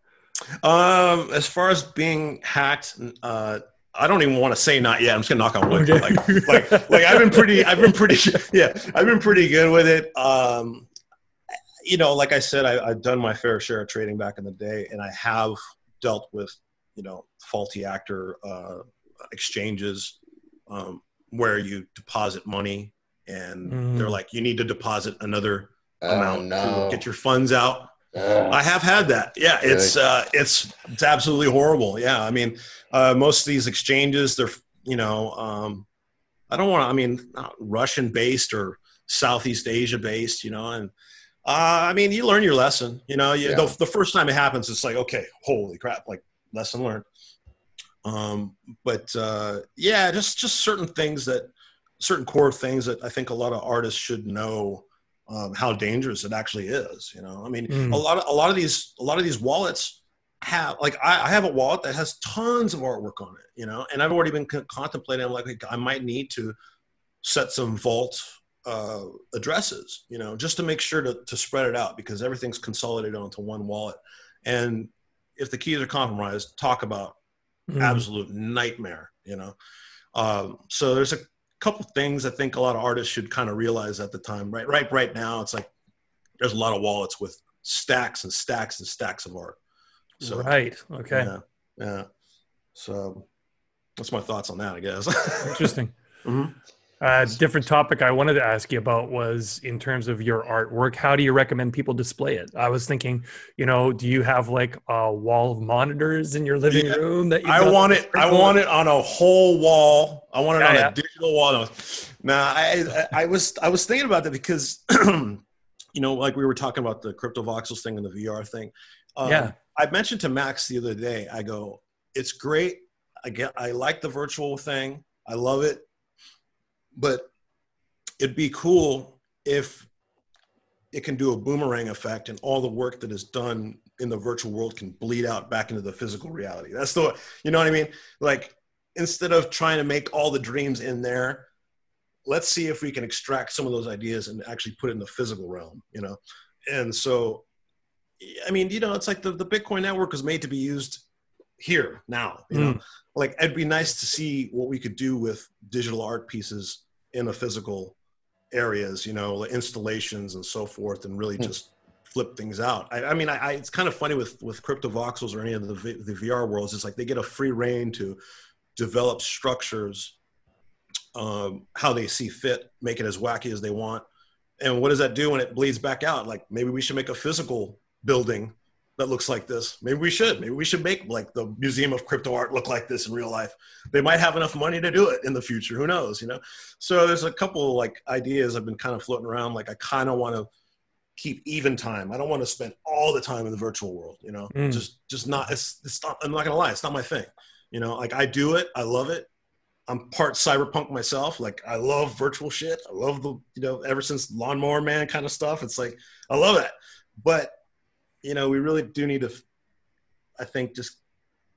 Um, as far as being hacked, uh, I don't even want to say not yet. I'm just gonna knock on wood. Okay. Like, like, like I've been pretty, I've been pretty, yeah, I've been pretty good with it. Um, you know, like I said, I, have done my fair share of trading back in the day, and I have dealt with, you know, faulty actor uh, exchanges um, where you deposit money and mm. they're like, you need to deposit another oh, amount no. to get your funds out. I have had that. Yeah, it's uh, it's it's absolutely horrible. Yeah, I mean, uh, most of these exchanges, they're you know, um, I don't want to. I mean, not Russian based or Southeast Asia based, you know, and uh, I mean, you learn your lesson. You know, you, yeah. the, the, first time it happens, it's like, okay, holy crap, like lesson learned. Um, but uh, yeah, just just certain things that, certain core things that I think a lot of artists should know um, how dangerous it actually is. You know, I mean, mm. a lot of a lot of these a lot of these wallets have like I, I, have a wallet that has tons of artwork on it. You know, and I've already been contemplating. I'm like, I might need to set some vault uh, addresses, you know, just to make sure to, to spread it out because everything's consolidated onto one wallet. And if the keys are compromised, talk about mm. absolute nightmare, you know. Um, so there's a couple things I think a lot of artists should kind of realize at the time. Right, right, right now, it's like there's a lot of wallets with stacks and stacks and stacks of art. So, right. Okay. Yeah. Yeah. So that's my thoughts on that, I guess. Interesting. mm-hmm. A different topic I wanted to ask you about was in terms of your artwork. How do you recommend people display it? I was thinking, you know, do you have like a wall of monitors in your living yeah. room that you I want it? I want it on a whole wall. I want it yeah, on yeah. a digital wall. Now, I, I was I was thinking about that because, you know, like we were talking about the Cryptovoxels thing and the VR thing. Um, yeah, I mentioned to Max the other day. I go, it's great. I get, I like the virtual thing. I love it but it'd be cool if it can do a boomerang effect and all the work that is done in the virtual world can bleed out back into the physical reality. That's the, you know what I mean? Like instead of trying to make all the dreams in there, let's see if we can extract some of those ideas and actually put it in the physical realm, you know? And so, I mean, you know, it's like the, the Bitcoin network was made to be used here now, you know, mm. like it'd be nice to see what we could do with digital art pieces in the physical areas, you know, installations and so forth, and really hmm. just flip things out. I, I mean, I, I, it's kind of funny with with Cryptovoxels or any of the the VR worlds. It's like they get a free reign to develop structures um, how they see fit, make it as wacky as they want, And what does that do when it bleeds back out? Like maybe we should make a physical building that looks like this. Maybe we should. Maybe we should make like the Museum of Crypto Art look like this in real life. They might have enough money to do it in the future. Who knows? You know. So there's a couple like ideas I've been kind of floating around. Like I kind of want to keep even time. I don't want to spend all the time in the virtual world. You know, mm. just just not. It's it's not. I'm not gonna lie. It's not my thing. You know, like I do it. I love it. I'm part cyberpunk myself. Like I love virtual shit. I love the you know ever since Lawnmower Man kind of stuff. It's like I love that. But you know, we really do need to, I think, just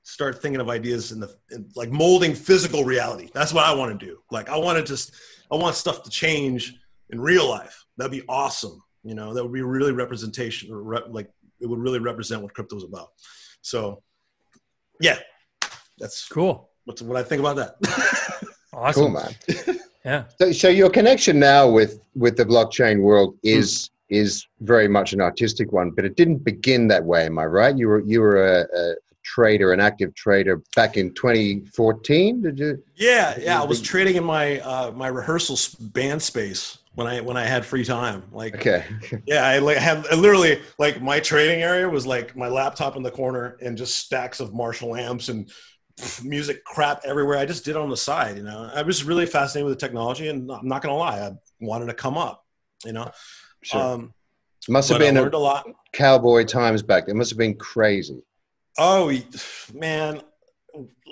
start thinking of ideas in the in, like molding physical reality. That's what I want to do. Like I want to just, I want stuff to change in real life. That'd be awesome. You know, that would be really representation, or re- like it would really represent what crypto is about. So, yeah, that's cool. What's what I think about that. awesome, cool, man. yeah. So, so your connection now with with the blockchain world is hmm. Is very much an artistic one, but it didn't begin that way. Am I right? You were you were a, a trader, an active trader back in 2014. Did you? Yeah, yeah. I was trading in my uh, my rehearsal band space when I when I had free time. Like, okay, yeah, I like had I literally like my trading area was like my laptop in the corner and just stacks of Marshall amps and music crap everywhere. I just did it on the side. You know, I was really fascinated with the technology, and I'm not gonna lie, I wanted to come up. You know, Sure. Um, must have been a, a lot. cowboy times back. It must have been crazy. Oh man,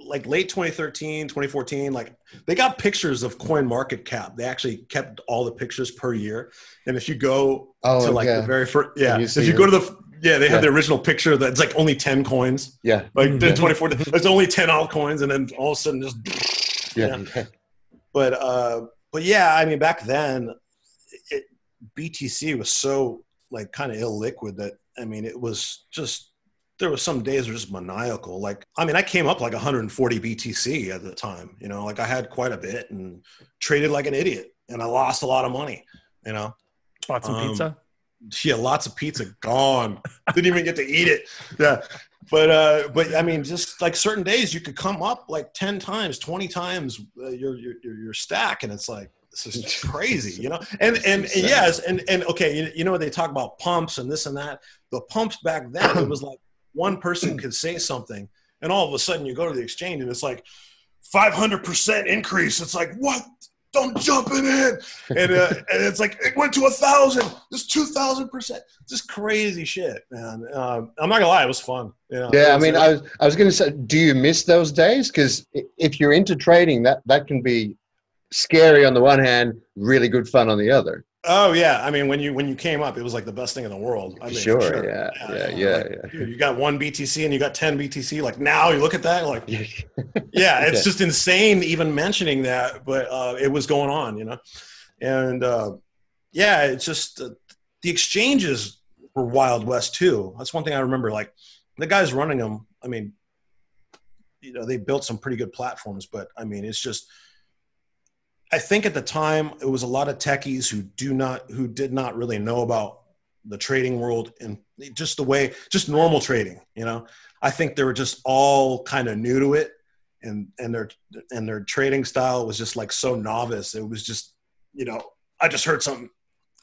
like late 2013, 2014, like they got pictures of CoinMarketCap. They actually kept all the pictures per year. And if you go oh, to like yeah. the very first, yeah, you if you go to the yeah, they yeah. have the original picture that's like only 10 coins. Yeah. Like mm-hmm. 24, there's only 10 altcoins and then all of a sudden just, yeah. yeah. But, uh, but yeah, I mean, back then BTC was so like kind of illiquid that I mean it was just there were some days were just maniacal. Like I mean I came up like 140 BTC at the time, you know, like I had quite a bit and traded like an idiot and I lost a lot of money, you know. Bought some um, pizza. Yeah, lots of pizza gone. Didn't even get to eat it. Yeah. But uh but I mean just like certain days you could come up like 10 times, 20 times uh, your, your your stack and it's like this is crazy, you know? And, and, and yes, and, and okay, you, you know, they talk about pumps and this and that. The pumps back then, it was like one person could say something and all of a sudden you go to the exchange and it's like 500% increase. It's like, what? Don't jump it in. And, uh, and it's like, it went to a thousand. It's 2000%. Just crazy shit, man. Uh, I'm not gonna lie. It was fun. You know, yeah. I mean, I was, I was to say, do you miss those days? Cause if you're into trading, that, that can be scary on the one hand, really good fun on the other. Oh yeah, I mean when you when you came up, it was like the best thing in the world. I mean, sure, sure, yeah, yeah, yeah, yeah, like, yeah. Dude, you got one BTC and you got ten BTC. Like now, you look at that, like, yeah, it's just insane even mentioning that, but uh, it was going on, you know, and uh, yeah, it's just uh, the exchanges were wild west too. That's one thing I remember. Like the guys running them, I mean, you know, they built some pretty good platforms, but I mean, it's just I think at the time it was a lot of techies who do not who did not really know about the trading world and just the way just normal trading, you know. I think they were just all kind of new to it and and their and their trading style was just like so novice. It was just, you know, I just heard something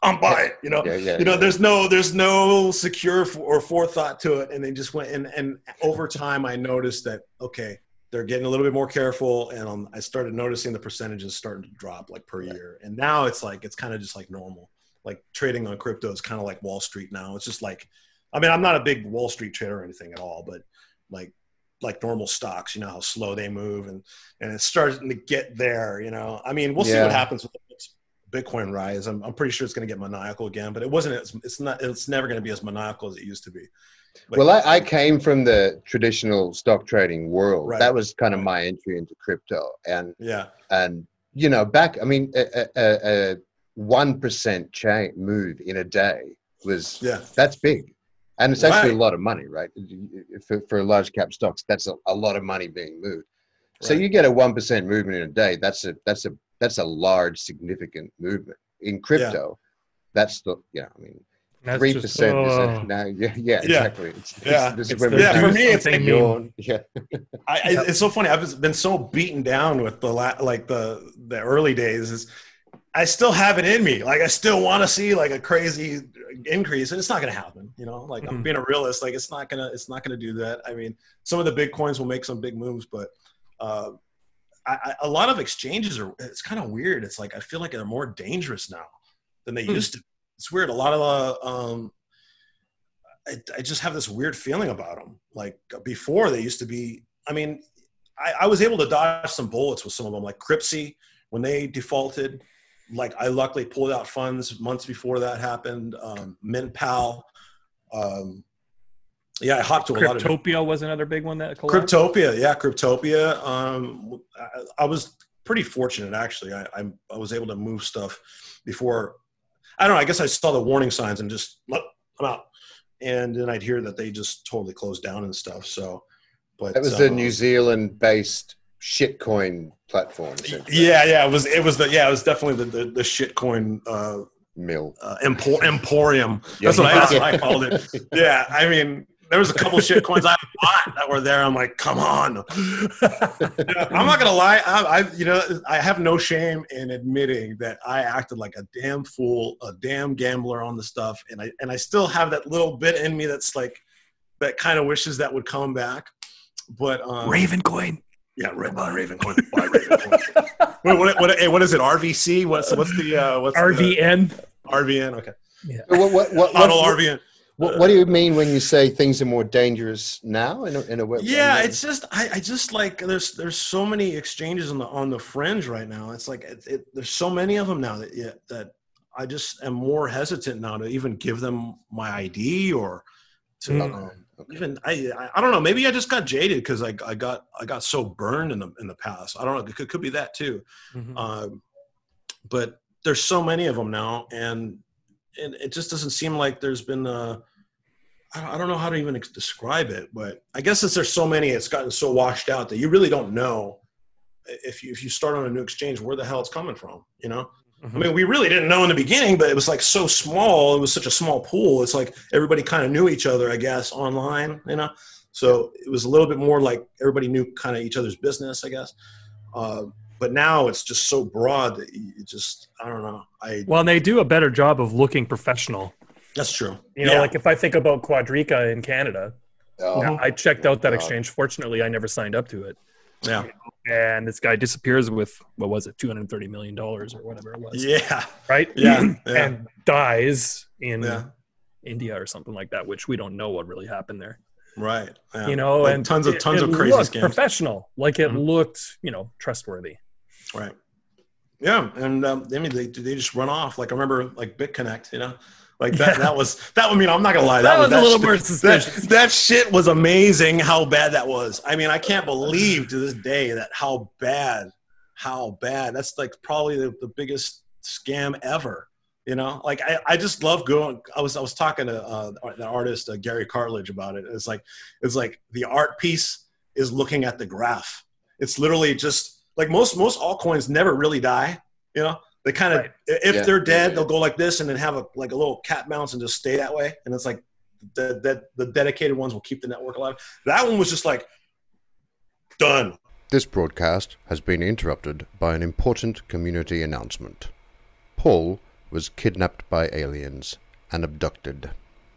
I'm buying, you know. Yeah, yeah, you know, yeah. there's no there's no secure or forethought to it and they just went and and over time I noticed that okay, they're getting a little bit more careful and um, i started noticing the percentages starting to drop like per year. And now it's like it's kind of just like normal. Like trading on crypto is kind of like wall street now. It's just like i mean i'm not a big wall street trader or anything at all but like like normal stocks you know how slow they move and and it's starting to get there you know? I mean we'll yeah. see what happens with bitcoin rise. I'm, I'm pretty sure it's going to get maniacal again but it wasn't it's not it's never going to be as maniacal as it used to be well, I, I, came from the traditional stock trading world. Right. That was kind of my entry into crypto, and yeah, and you know, back I mean, a one percent change move in a day was yeah, that's big, and it's actually right. a lot of money, right? For, for large cap stocks, that's a, a lot of money being moved. Right. So you get a one percent movement in a day. That's a that's a that's a large, significant movement in crypto. Yeah. That's the yeah. I mean, Three percent is oh. now. Yeah, yeah, exactly. It's, yeah, it's, it's, yeah. For me, it's like yeah. I, it's so funny. I've been so beaten down with the la- like the the early days. Is I still have it in me. Like I still want to see like a crazy increase, and it's not going to happen. You know, like mm-hmm. I'm being a realist. Like it's not gonna it's not gonna do that. I mean, some of the big coins will make some big moves, but uh, I, I, a lot of exchanges are. It's kind of weird. It's like I feel like they're more dangerous now than they mm-hmm. used to. It's weird. A lot of uh, um, I, I just have this weird feeling about them. Like before, they used to be. I mean, I, I was able to dodge some bullets with some of them, like Cryptsy when they defaulted like I luckily pulled out funds months before that happened. Um, MintPal. Um, yeah, I hopped to a lot of. Cryptopia was another big one that collapsed. Cryptopia, yeah, Cryptopia. Um, I, I, was pretty fortunate actually. I, I, I was able to move stuff before. I don't know. I guess I saw the warning signs and just look, I'm out. And then I'd hear that they just totally closed down and stuff. So, but that was um, the New Zealand-based shitcoin platform. Yeah, yeah, it was. It was the yeah, it was definitely the the, the shitcoin uh, mill uh, empor- emporium. That's, what I, that's what I called it. Yeah, I mean, there was a couple shit coins I bought that were there. I'm like, come on. I'm not gonna lie. I, I, you know, I have no shame in admitting that I acted like a damn fool, a damn gambler on the stuff, and I and I still have that little bit in me that's like, that kind of wishes that would come back. But um, Ravencoin. Yeah, Red by Ravencoin. By Ravencoin. what, what, what, hey, what is it? RVC? What's what's the uh, what's RVN? The, RVN. Okay. Yeah. What what what, what, RVN. What, what, do you mean when you say things are more dangerous now in a, in a way? Yeah, it's just I, I just like there's there's so many exchanges on the on the fringe right now. It's like it, it, there's so many of them now that yeah, that I just am more hesitant now to even give them my ID or to mm. um, Okay. Even I, I don't know. Maybe I just got jaded because I, I got I got so burned in the in the past. I don't know. It could, could be that too. Mm-hmm. Um, but there's so many of them now, and and it just doesn't seem like there's been a. I don't know how to even describe it, but I guess since there's so many, it's gotten so washed out that you really don't know if you if you start on a new exchange where the hell it's coming from. You know, Mm-hmm. I mean, we really didn't know in the beginning, but it was like so small. It was such a small pool. It's like everybody kind of knew each other, I guess, online, you know? So it was a little bit more like everybody knew kind of each other's business, I guess. Uh, but now it's just so broad that you just, I don't know. I Well, and they do a better job of looking professional. That's true. You know, yeah. like if I think about Quadriga in Canada, oh. I checked out that exchange. Fortunately, I never signed up to it. Yeah. And this guy disappears with what was it, two hundred thirty million dollars or whatever it was. Yeah. Right. Yeah. yeah. and dies in yeah. India or something like that, which we don't know what really happened there. Right. Yeah. You know, like and tons of tons it, it of crazy scams. Professional, like it mm-hmm. looked, you know, trustworthy. Right. Yeah, and um, I mean, they they just run off. Like I remember, like BitConnect, you know, like that, yeah. that was that. I mean, I'm not gonna lie. That, that was, that a little more suspicious. That, that shit was amazing. How bad that was. I mean, I can't believe to this day that how bad, how bad. That's like probably the, the biggest scam ever. You know, like I, I just love going. I was I was talking to uh, the artist uh, Gary Cartledge about it. It's like it's like the art piece is looking at the graph. It's literally just like most most altcoins never really die. You know, they kind of, right. if yeah. they're dead, they'll go like this and then have a like a little cat bounce and just stay that way. And it's like the, the, the dedicated ones will keep the network alive. That one was just like done. This broadcast has been interrupted by an important community announcement. Paul was kidnapped by aliens and abducted.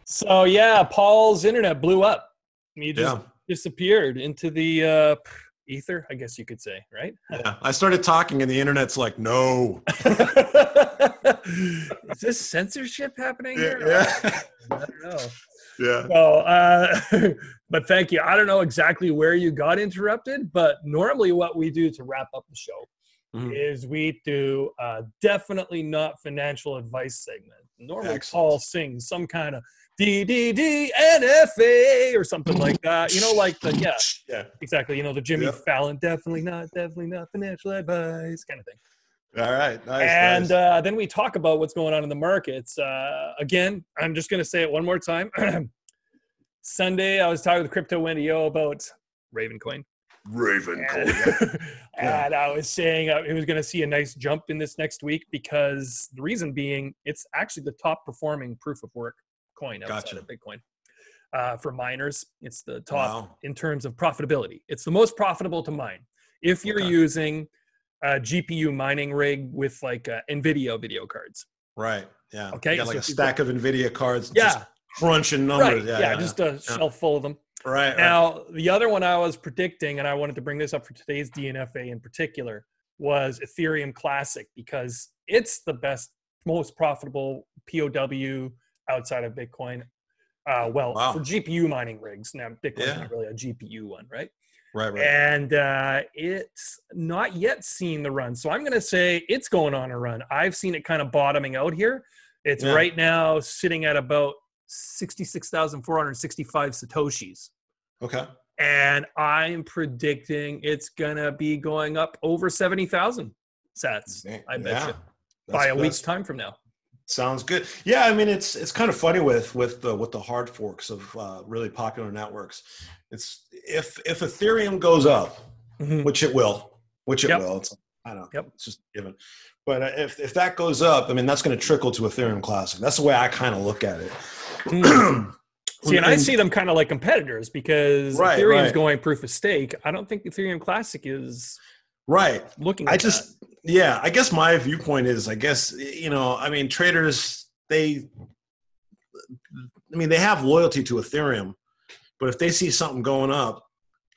So yeah, Paul's internet blew up. He just yeah. disappeared into the uh, ether, I guess you could say, right? Yeah. I started talking and the internet's like, no. Is this censorship happening yeah, here? Yeah. I don't know. Yeah. So, uh, but thank you. I don't know exactly where you got interrupted, but normally what we do to wrap up the show mm-hmm. is we do uh, definitely not financial advice segment. Normally, Excellent. Paul sings some kind of D D D N F A or something like that. You know, like the yeah, yeah, exactly. You know, the Jimmy yep. Fallon, definitely not, definitely not financial advice kind of thing. All right, nice. And nice. Uh, then we talk about what's going on in the markets. Uh, again, I'm just going to say it one more time. Sunday, I was talking with Crypto Wendy O about Ravencoin. Ravencoin. And, yeah. and I was saying uh, it was going to see a nice jump in this next week because the reason being it's actually the top performing proof of work coin outside gotcha. of Bitcoin. Uh, for miners, it's the top wow. in terms of profitability. It's the most profitable to mine. If you're okay. using a GPU mining rig with like uh, NVIDIA video cards. Right. Yeah. Okay. You got like so a stack of NVIDIA cards. Yeah. Just crunching numbers. Right. Yeah, Yeah. yeah, just a shelf full of them. Right. right. Now, the other one I was predicting, and I wanted to bring this up for today's DNFA in particular, was Ethereum Classic because it's the best, most profitable POW outside of Bitcoin. Uh, well, Wow. for GPU mining rigs. Now, Bitcoin's Yeah. not really a GPU one, right? Right. Right. And uh, it's not yet seen the run. So I'm going to say it's going on a run. I've seen it kind of bottoming out here. It's Yeah. right now sitting at about 66,465 Satoshis. Okay. And I'm predicting it's going to be going up over 70,000 sats. I bet yeah. you. By a week's time from now. Sounds good. Yeah, I mean it's it's kind of funny with with the with the hard forks of uh, really popular networks. It's if if Ethereum goes up, Mhm. which it will, which it Yep. will. It's I don't know. Yep. It's just given. But uh, if if that goes up, I mean that's going to trickle to Ethereum Classic. That's the way I kind of look at it. Mm. See, and I see them kind of like competitors because Right, Ethereum's right. going proof of stake. I don't think Ethereum Classic is right. looking. I just yeah, I guess my viewpoint is I guess you know, I mean traders they I mean they have loyalty to Ethereum, but if they see something going up,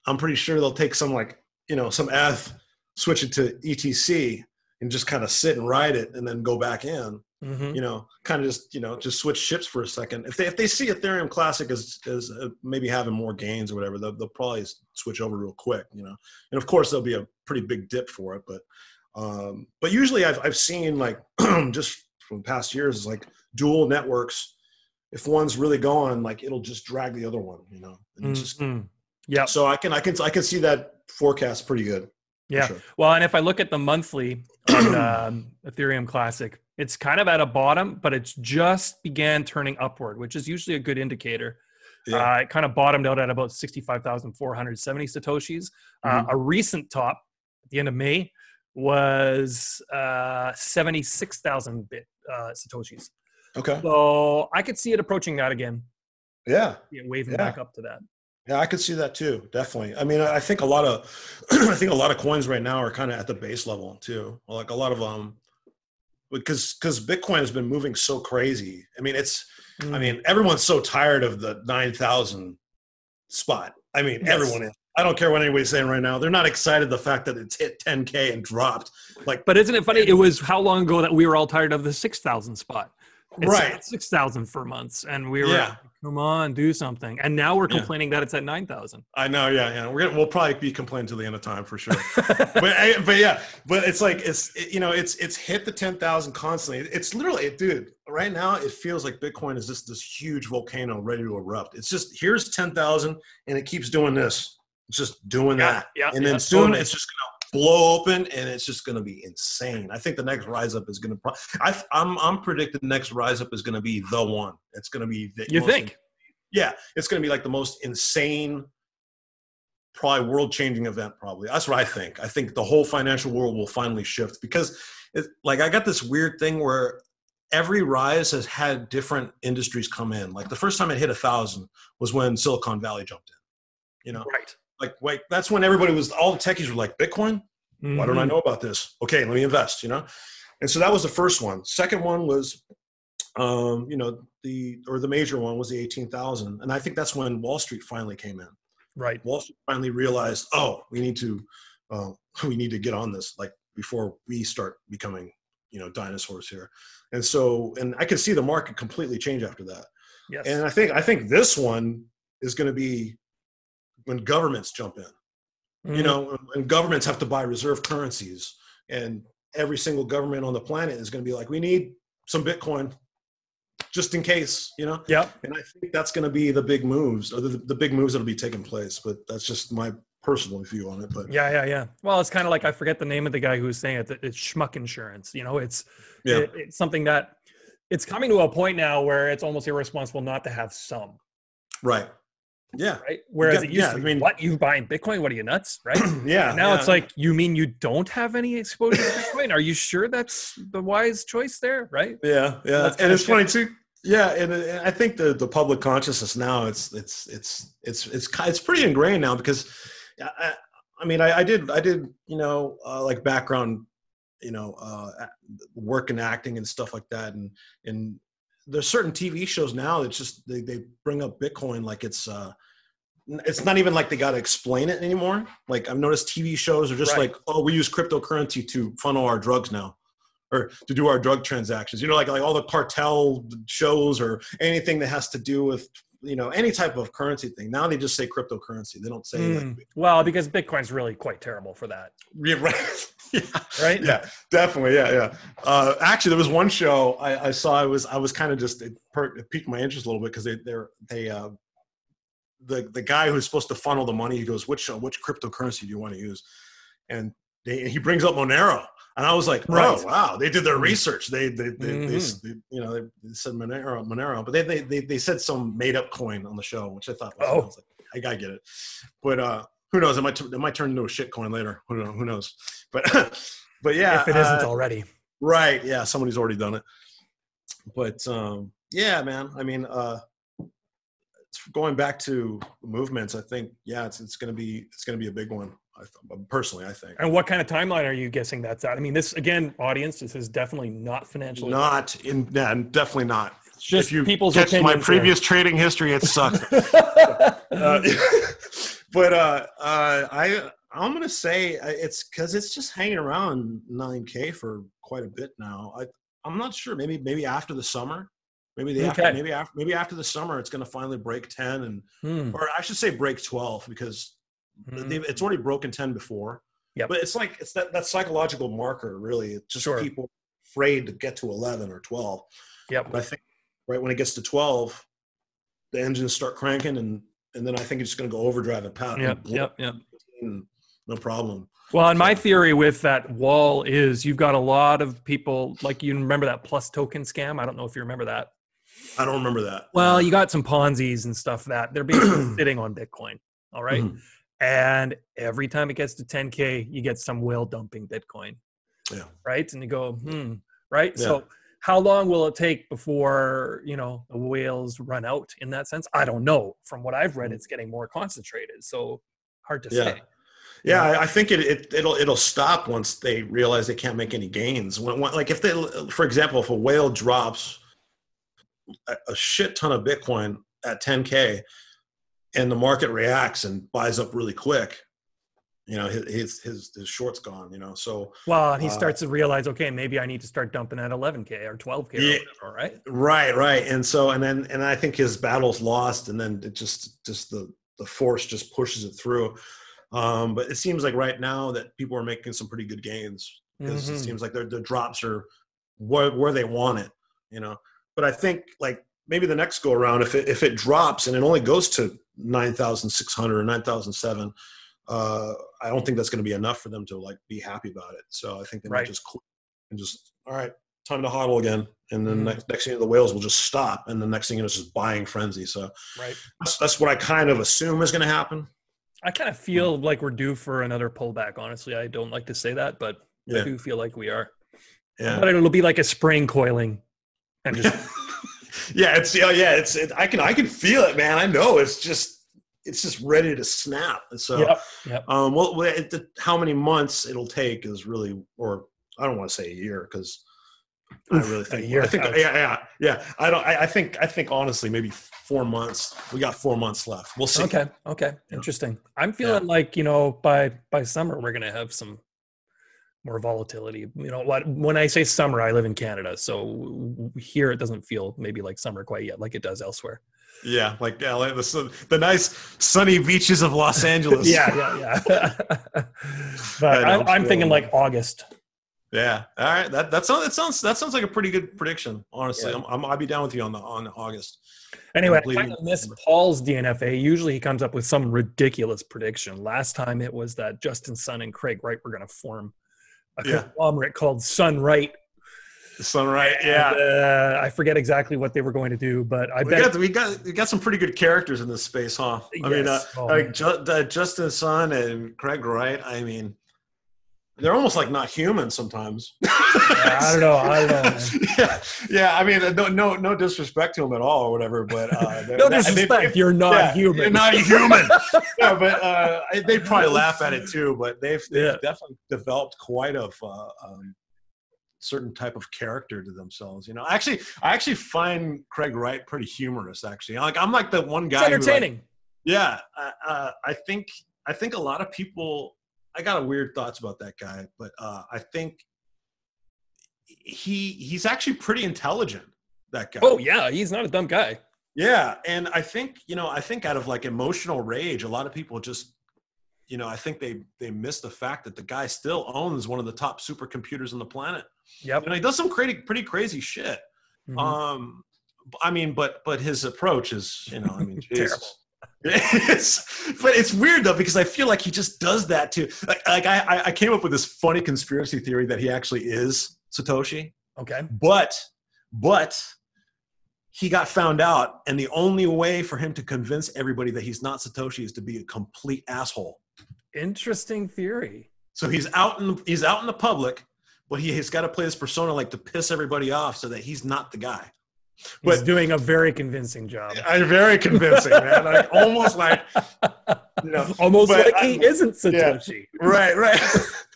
I'm pretty sure they'll take some like, you know, some F, switch it to ETC and just kind of sit and ride it and then go back in. Mhm. You know, kind of just, you know, just switch ships for a second. If they if they see Ethereum Classic as as uh, maybe having more gains or whatever, they'll, they'll probably switch over real quick, you know. And of course there'll be a pretty big dip for it, but um, but usually I've I've seen like just from past years is like dual networks. If one's really going, like it'll just drag the other one, you know. And it's just Mhm. Yeah. so I can I can I can see that forecast pretty good. Yeah. sure. Well, and if I look at the monthly on um, Ethereum Classic, it's kind of at a bottom, but it's just began turning upward, which is usually a good indicator. Yeah. Uh, it kind of bottomed out at about 65,470 Satoshis. Uh, Mhm. a recent top at the end of May was uh, 76,000 bit uh, Satoshis. Okay. So I could see it approaching that again, Yeah. yeah, waving Yeah. back up to that. Yeah, I could see that too. Definitely. I mean, I think a lot of, I think a lot of coins right now are kind of at the base level too. Like a lot of um, because because Bitcoin has been moving so crazy. I mean, it's. I Mm. mean, everyone's so tired of the nine thousand spot. I mean, Yes. everyone is. I don't care what anybody's saying right now. They're not excited the fact that it's hit 10k and dropped. Like, But isn't it funny? It was how long ago that we were all tired of the 6,000 spot? It's Right. at 6,000 for months. And we were, Yeah. like, come on, do something. And now we're Yeah. complaining that it's at 9,000. I know, yeah, yeah. We're gonna, we'll probably be complaining till the end of time for sure. but I- but yeah, but it's like it's it- you know it's it's hit the ten thousand constantly. It's literally, dude. Right now, it feels like Bitcoin is just this huge volcano ready to erupt. It's just here's ten thousand, and it keeps doing this. It's just doing Yeah, that, yeah, and then soon totally. it's just gonna blow open, and it's just gonna be insane. I think the next rise up is gonna. Pro- I, I'm I'm predicting the next rise up is gonna be the one. It's gonna be the You most think? yeah, it's going to be like the most insane, probably world changing event. Probably that's what I think. I think the whole financial world will finally shift because, it, like, I got this weird thing where every rise has had different industries come in. Like the first time it hit a thousand was when Silicon Valley jumped in. You know, Right. Like wait, that's when everybody was all the techies were like Bitcoin. Why don't I Mhm. know about this? Okay, let me invest, you know? And so that was the first one. Second one was, um, you know, the, or the major one was the 18,000. And I think that's when Wall Street finally came in. Right. Wall Street finally realized, oh, we need to, uh, we need to get on this, like before we start becoming, you know, dinosaurs here. And so, and I could see the market completely change after that. Yes. And I think, I think this one is going to be when governments jump in you Mhm. know and governments have to buy reserve currencies and every single government on the planet is going to be like we need some bitcoin just in case you know Yeah. and i think that's going to be the big moves or the, the big moves that'll be taking place but that's just my personal view on it but Yeah, yeah, yeah. Well, it's kind of like I forget the name of the guy who was saying it. It's schmuck insurance. You know, it's yeah it- it's something that it's coming to a point now where it's almost irresponsible not to have some. right yeah Right. Whereas Yeah, it used yeah, to I mean- what you buying Bitcoin? What are you nuts? Right. yeah And now yeah. it's like, you mean you don't have any exposure to Bitcoin? Are you sure that's the wise choice there? Right. yeah yeah That's and it's funny too yeah and, and i think the the public consciousness now it's it's it's it's it's ki- it's pretty ingrained now because I, I- I mean, I, I did, I did, you know, uh, like background, you know, uh, work and acting and stuff like that, and and there's certain TV shows now that just they, they bring up Bitcoin like it's uh it's not even like they got to explain it anymore. Like I've noticed TV shows are just right. like, oh, we use cryptocurrency to funnel our drugs now, or to do our drug transactions. You know, like like all the cartel shows or anything that has to do with you know any type of currency thing. Now they just say cryptocurrency. They don't say mm. like, well because Bitcoin's really quite terrible for that. Yeah, right. yeah. Right. Yeah, definitely. Yeah, yeah. Uh, actually, there was one show I, I saw. I was I was kind of just it, per, it, piqued my interest a little bit because they they're they uh, the the guy who's supposed to funnel the money. He goes, which uh, which cryptocurrency do you want to use? And they, he brings up Monero. And I was like, oh, right. wow, they did their research. They, they, they, mm-hmm. they, you know, they, said Monero, Monero, but they, they, they, they said some made up coin on the show, which I thought, was, oh. I, was like, I gotta get it. But uh, who knows? It might, it might turn into a shit coin later. Who knows? Who knows? But, but yeah, if it isn't uh, already, right? Yeah, somebody's already done it. But um, yeah, man. I mean, uh, going back to movements, I think yeah, it's it's gonna be it's gonna be a big one. I th- personally, I think. And what kind of timeline are you guessing that's at? I mean, this again, audience, this is definitely not financial. Not in, yeah, definitely not. It's just if you people's catch my previous there. trading history, it sucked. uh, but uh, uh, I, I'm gonna say uh, it's because it's just hanging around 9K for quite a bit now. I, I'm not sure. Maybe, maybe after the summer. Maybe the okay. after, maybe after maybe after the summer it's going to finally break 10 and hmm. or I should say break 12 because Mm-hmm. It's already broken 10 before. Yeah. But it's like, it's that, that psychological marker, really. It's just sure. people afraid to get to 11 or 12. Yeah. But I think right when it gets to 12, the engines start cranking and, and then I think it's just going to go overdrive and pound. Yep. Yep. Yep. No problem. Well, and my theory with that wall is you've got a lot of people like you remember that PlusToken scam. I don't know if you remember that. I don't remember that. Well, you got some Ponzi's and stuff that they're basically sitting on Bitcoin. All right? mm-hmm. And every time it gets to 10K, you get some whale dumping Bitcoin. Yeah. Right. And you go, hmm. Right. Yeah. So how long will it take before, you know, the whales run out in that sense? I don't know. From what I've read, mm. it's getting more concentrated. So hard to yeah. say. Yeah, I think it, it it'll it'll stop once they realize they can't make any gains. When, when like if they, for example, if a whale drops a, shit ton of Bitcoin at 10k, and the market reacts and buys up really quick you know his his his short's gone you know so well he uh, starts to realize okay maybe i need to start dumping at 11k or 12k yeah, or whatever, right? Right right. And so and then and i think his battle's lost and then it just just the the force just pushes it through. Um but it seems like right now that people are making some pretty good gains because mm-hmm. it seems like their the drops are where where they want it you know but i think like maybe the next go around if it if it drops and it only goes to 9600 or 9007 uh, i don't think that's going to be enough for them to like be happy about it. So i think they right. might just quit and just all right time to hodl again. And then mm-hmm. next, next thing you know, the whales will just stop and the next thing you know it's just buying frenzy. So right. that's, that's what i kind of assume is going to happen. I kind of feel like we're due for another pullback honestly. I don't like to say that but yeah. i do feel like we are. Yeah. But it'll be like a spring coiling and just yeah, it's yeah, yeah, it's it, I can I can feel it, man. I know it's just it's just ready to snap. And so, yep, yep. um, well, it, how many months it'll take is really, or I don't want to say a year because I really think, a year I think, yeah, yeah, yeah. I don't, I, I, think, I think honestly, maybe four months. We got four months left. We'll see. Okay. Okay. Yeah. Interesting. I'm feeling yeah. like, you know, by, by summer, we're to have some more volatility. You know what? When I say summer, I live in Canada, so here it doesn't feel maybe like summer quite yet, like it does elsewhere. Yeah, like like the, the nice sunny beaches of Los Angeles. yeah, yeah, yeah. but I'm, I'm thinking like August. Yeah. All right. That that sounds that sounds that sounds like a pretty good prediction. Honestly, yeah. I'm, i will be down with you on the on August. Anyway, I miss Paul's DNFA. Usually he comes up with some ridiculous prediction. Last time it was that Justin Sun and Craig Wright were going to form a yeah. conglomerate called Sunright. Sunright, yeah. And, uh, I forget exactly what they were going to do, but I we bet got, we got we got some pretty good characters in this space, huh? I yes. mean, uh, oh, like Ju- uh, Justin Sun and Craig Wright. I mean, they're almost like not human sometimes. yeah, I don't know. I don't know. yeah, yeah. I mean, no, no, no disrespect to them at all, or whatever. But uh, no disrespect. They, you're not yeah, human. You're not human. yeah, but uh, they probably laugh at it too. But they've, they've yeah. definitely developed quite a uh, um, certain type of character to themselves. You know, actually, I actually find Craig Wright pretty humorous. Actually, like I'm like the one guy. It's entertaining. Like, yeah, uh, I think I think a lot of people I got a weird thoughts about that guy, but uh, I think he he's actually pretty intelligent. That guy. Oh yeah, he's not a dumb guy. Yeah, and I think you know I think out of like emotional rage, a lot of people just you know I think they they miss the fact that the guy still owns one of the top supercomputers on the planet. Yep, and he does some pretty pretty crazy shit. Mm-hmm. Um, I mean, but but his approach is you know I mean terrible it's, but it's weird though because I feel like he just does that too. Like, like I, I came up with this funny conspiracy theory that he actually is Satoshi. Okay. But, but he got found out, and the only way for him to convince everybody that he's not Satoshi is to be a complete asshole. Interesting theory. So he's out in he's out in the public, but he, he's got to play this persona like to piss everybody off so that he's not the guy. But He's doing a very convincing job. I'm very convincing, man. Like almost like you know, almost like I, he isn't Satoshi. Yeah, right, right.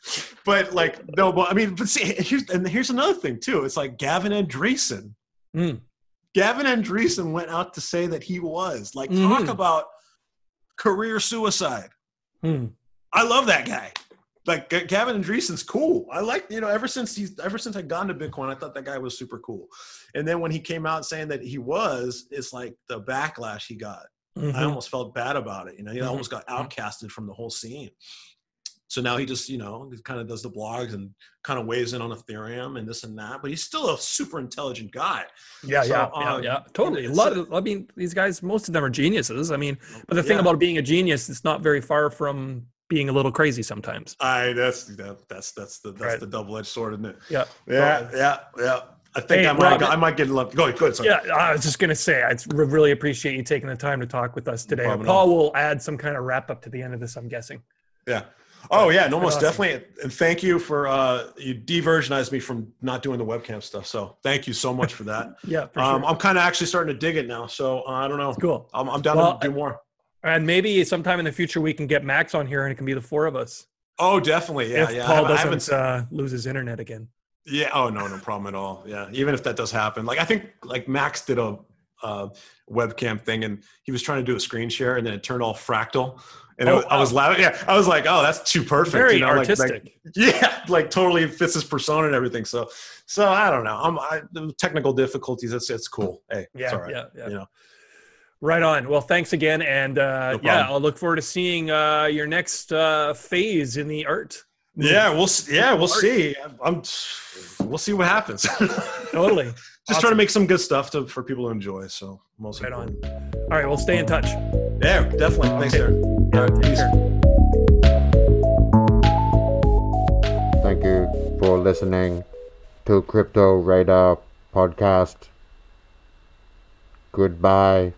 but like no, but I mean, but see, here's and here's another thing too. It's like Gavin Andresen. Mm. Gavin Andresen went out to say that he was like mm-hmm. talk about career suicide. Mm. I love that guy like Gavin Andresen's cool. I like, you know, ever since he's ever since I got into Bitcoin, I thought that guy was super cool. And then when he came out saying that he was, it's like the backlash he got. Mm-hmm. I almost felt bad about it. You know, he mm-hmm. almost got mm-hmm. outcasted from the whole scene. So now he just, you know, he kind of does the blogs and kind of weighs in on Ethereum and this and that. But he's still a super intelligent guy. Yeah, so, yeah, um, yeah, yeah, totally. A lot of, I mean, these guys, most of them are geniuses. I mean, but the thing yeah. about being a genius, it's not very far from being a little crazy sometimes. I that's that, that's that's the that's right. the double edged sword, isn't it? Yeah, yeah, yeah, yeah. I think hey, I might Robin, I might get lucky. Go ahead, go ahead. Sorry. Yeah, I was just gonna say I really appreciate you taking the time to talk with us today. No Paul will add some kind of wrap up to the end of this. I'm guessing. Yeah. Oh yeah, no, most awesome. definitely. And thank you for uh, you diversionized me from not doing the webcam stuff. So thank you so much for that. yeah, for um, sure. I'm kind of actually starting to dig it now. So uh, I don't know. cool. I'm, I'm down well, to do more. And maybe sometime in the future we can get Max on here and it can be the four of us. Oh, definitely. Yeah, if yeah. Paul doesn't uh, lose his internet again. Yeah. Oh no, no problem at all. Yeah. Even if that does happen, like I think like Max did a uh, webcam thing and he was trying to do a screen share and then it turned all fractal. And oh, it, I was laughing. Yeah, I was like, "Oh, that's too perfect." Very you know, artistic. Like, like, yeah, like totally fits his persona and everything. So, so I don't know. I'm I, the technical difficulties. It's it's cool. Hey, yeah, yeah, yeah. You know, Right on. Well, thanks again, and uh, no yeah, I'll look forward to seeing uh, your next uh, phase in the art. Yeah, we'll yeah we'll art. see. I'm, we'll see what happens. totally. Just awesome. trying to make some good stuff to, for people to enjoy. So most right on. All right, we'll stay in touch. Yeah, definitely. Thanks, okay. Aaron. All right, peace. Thank you for listening to Crypto Radar podcast. Goodbye.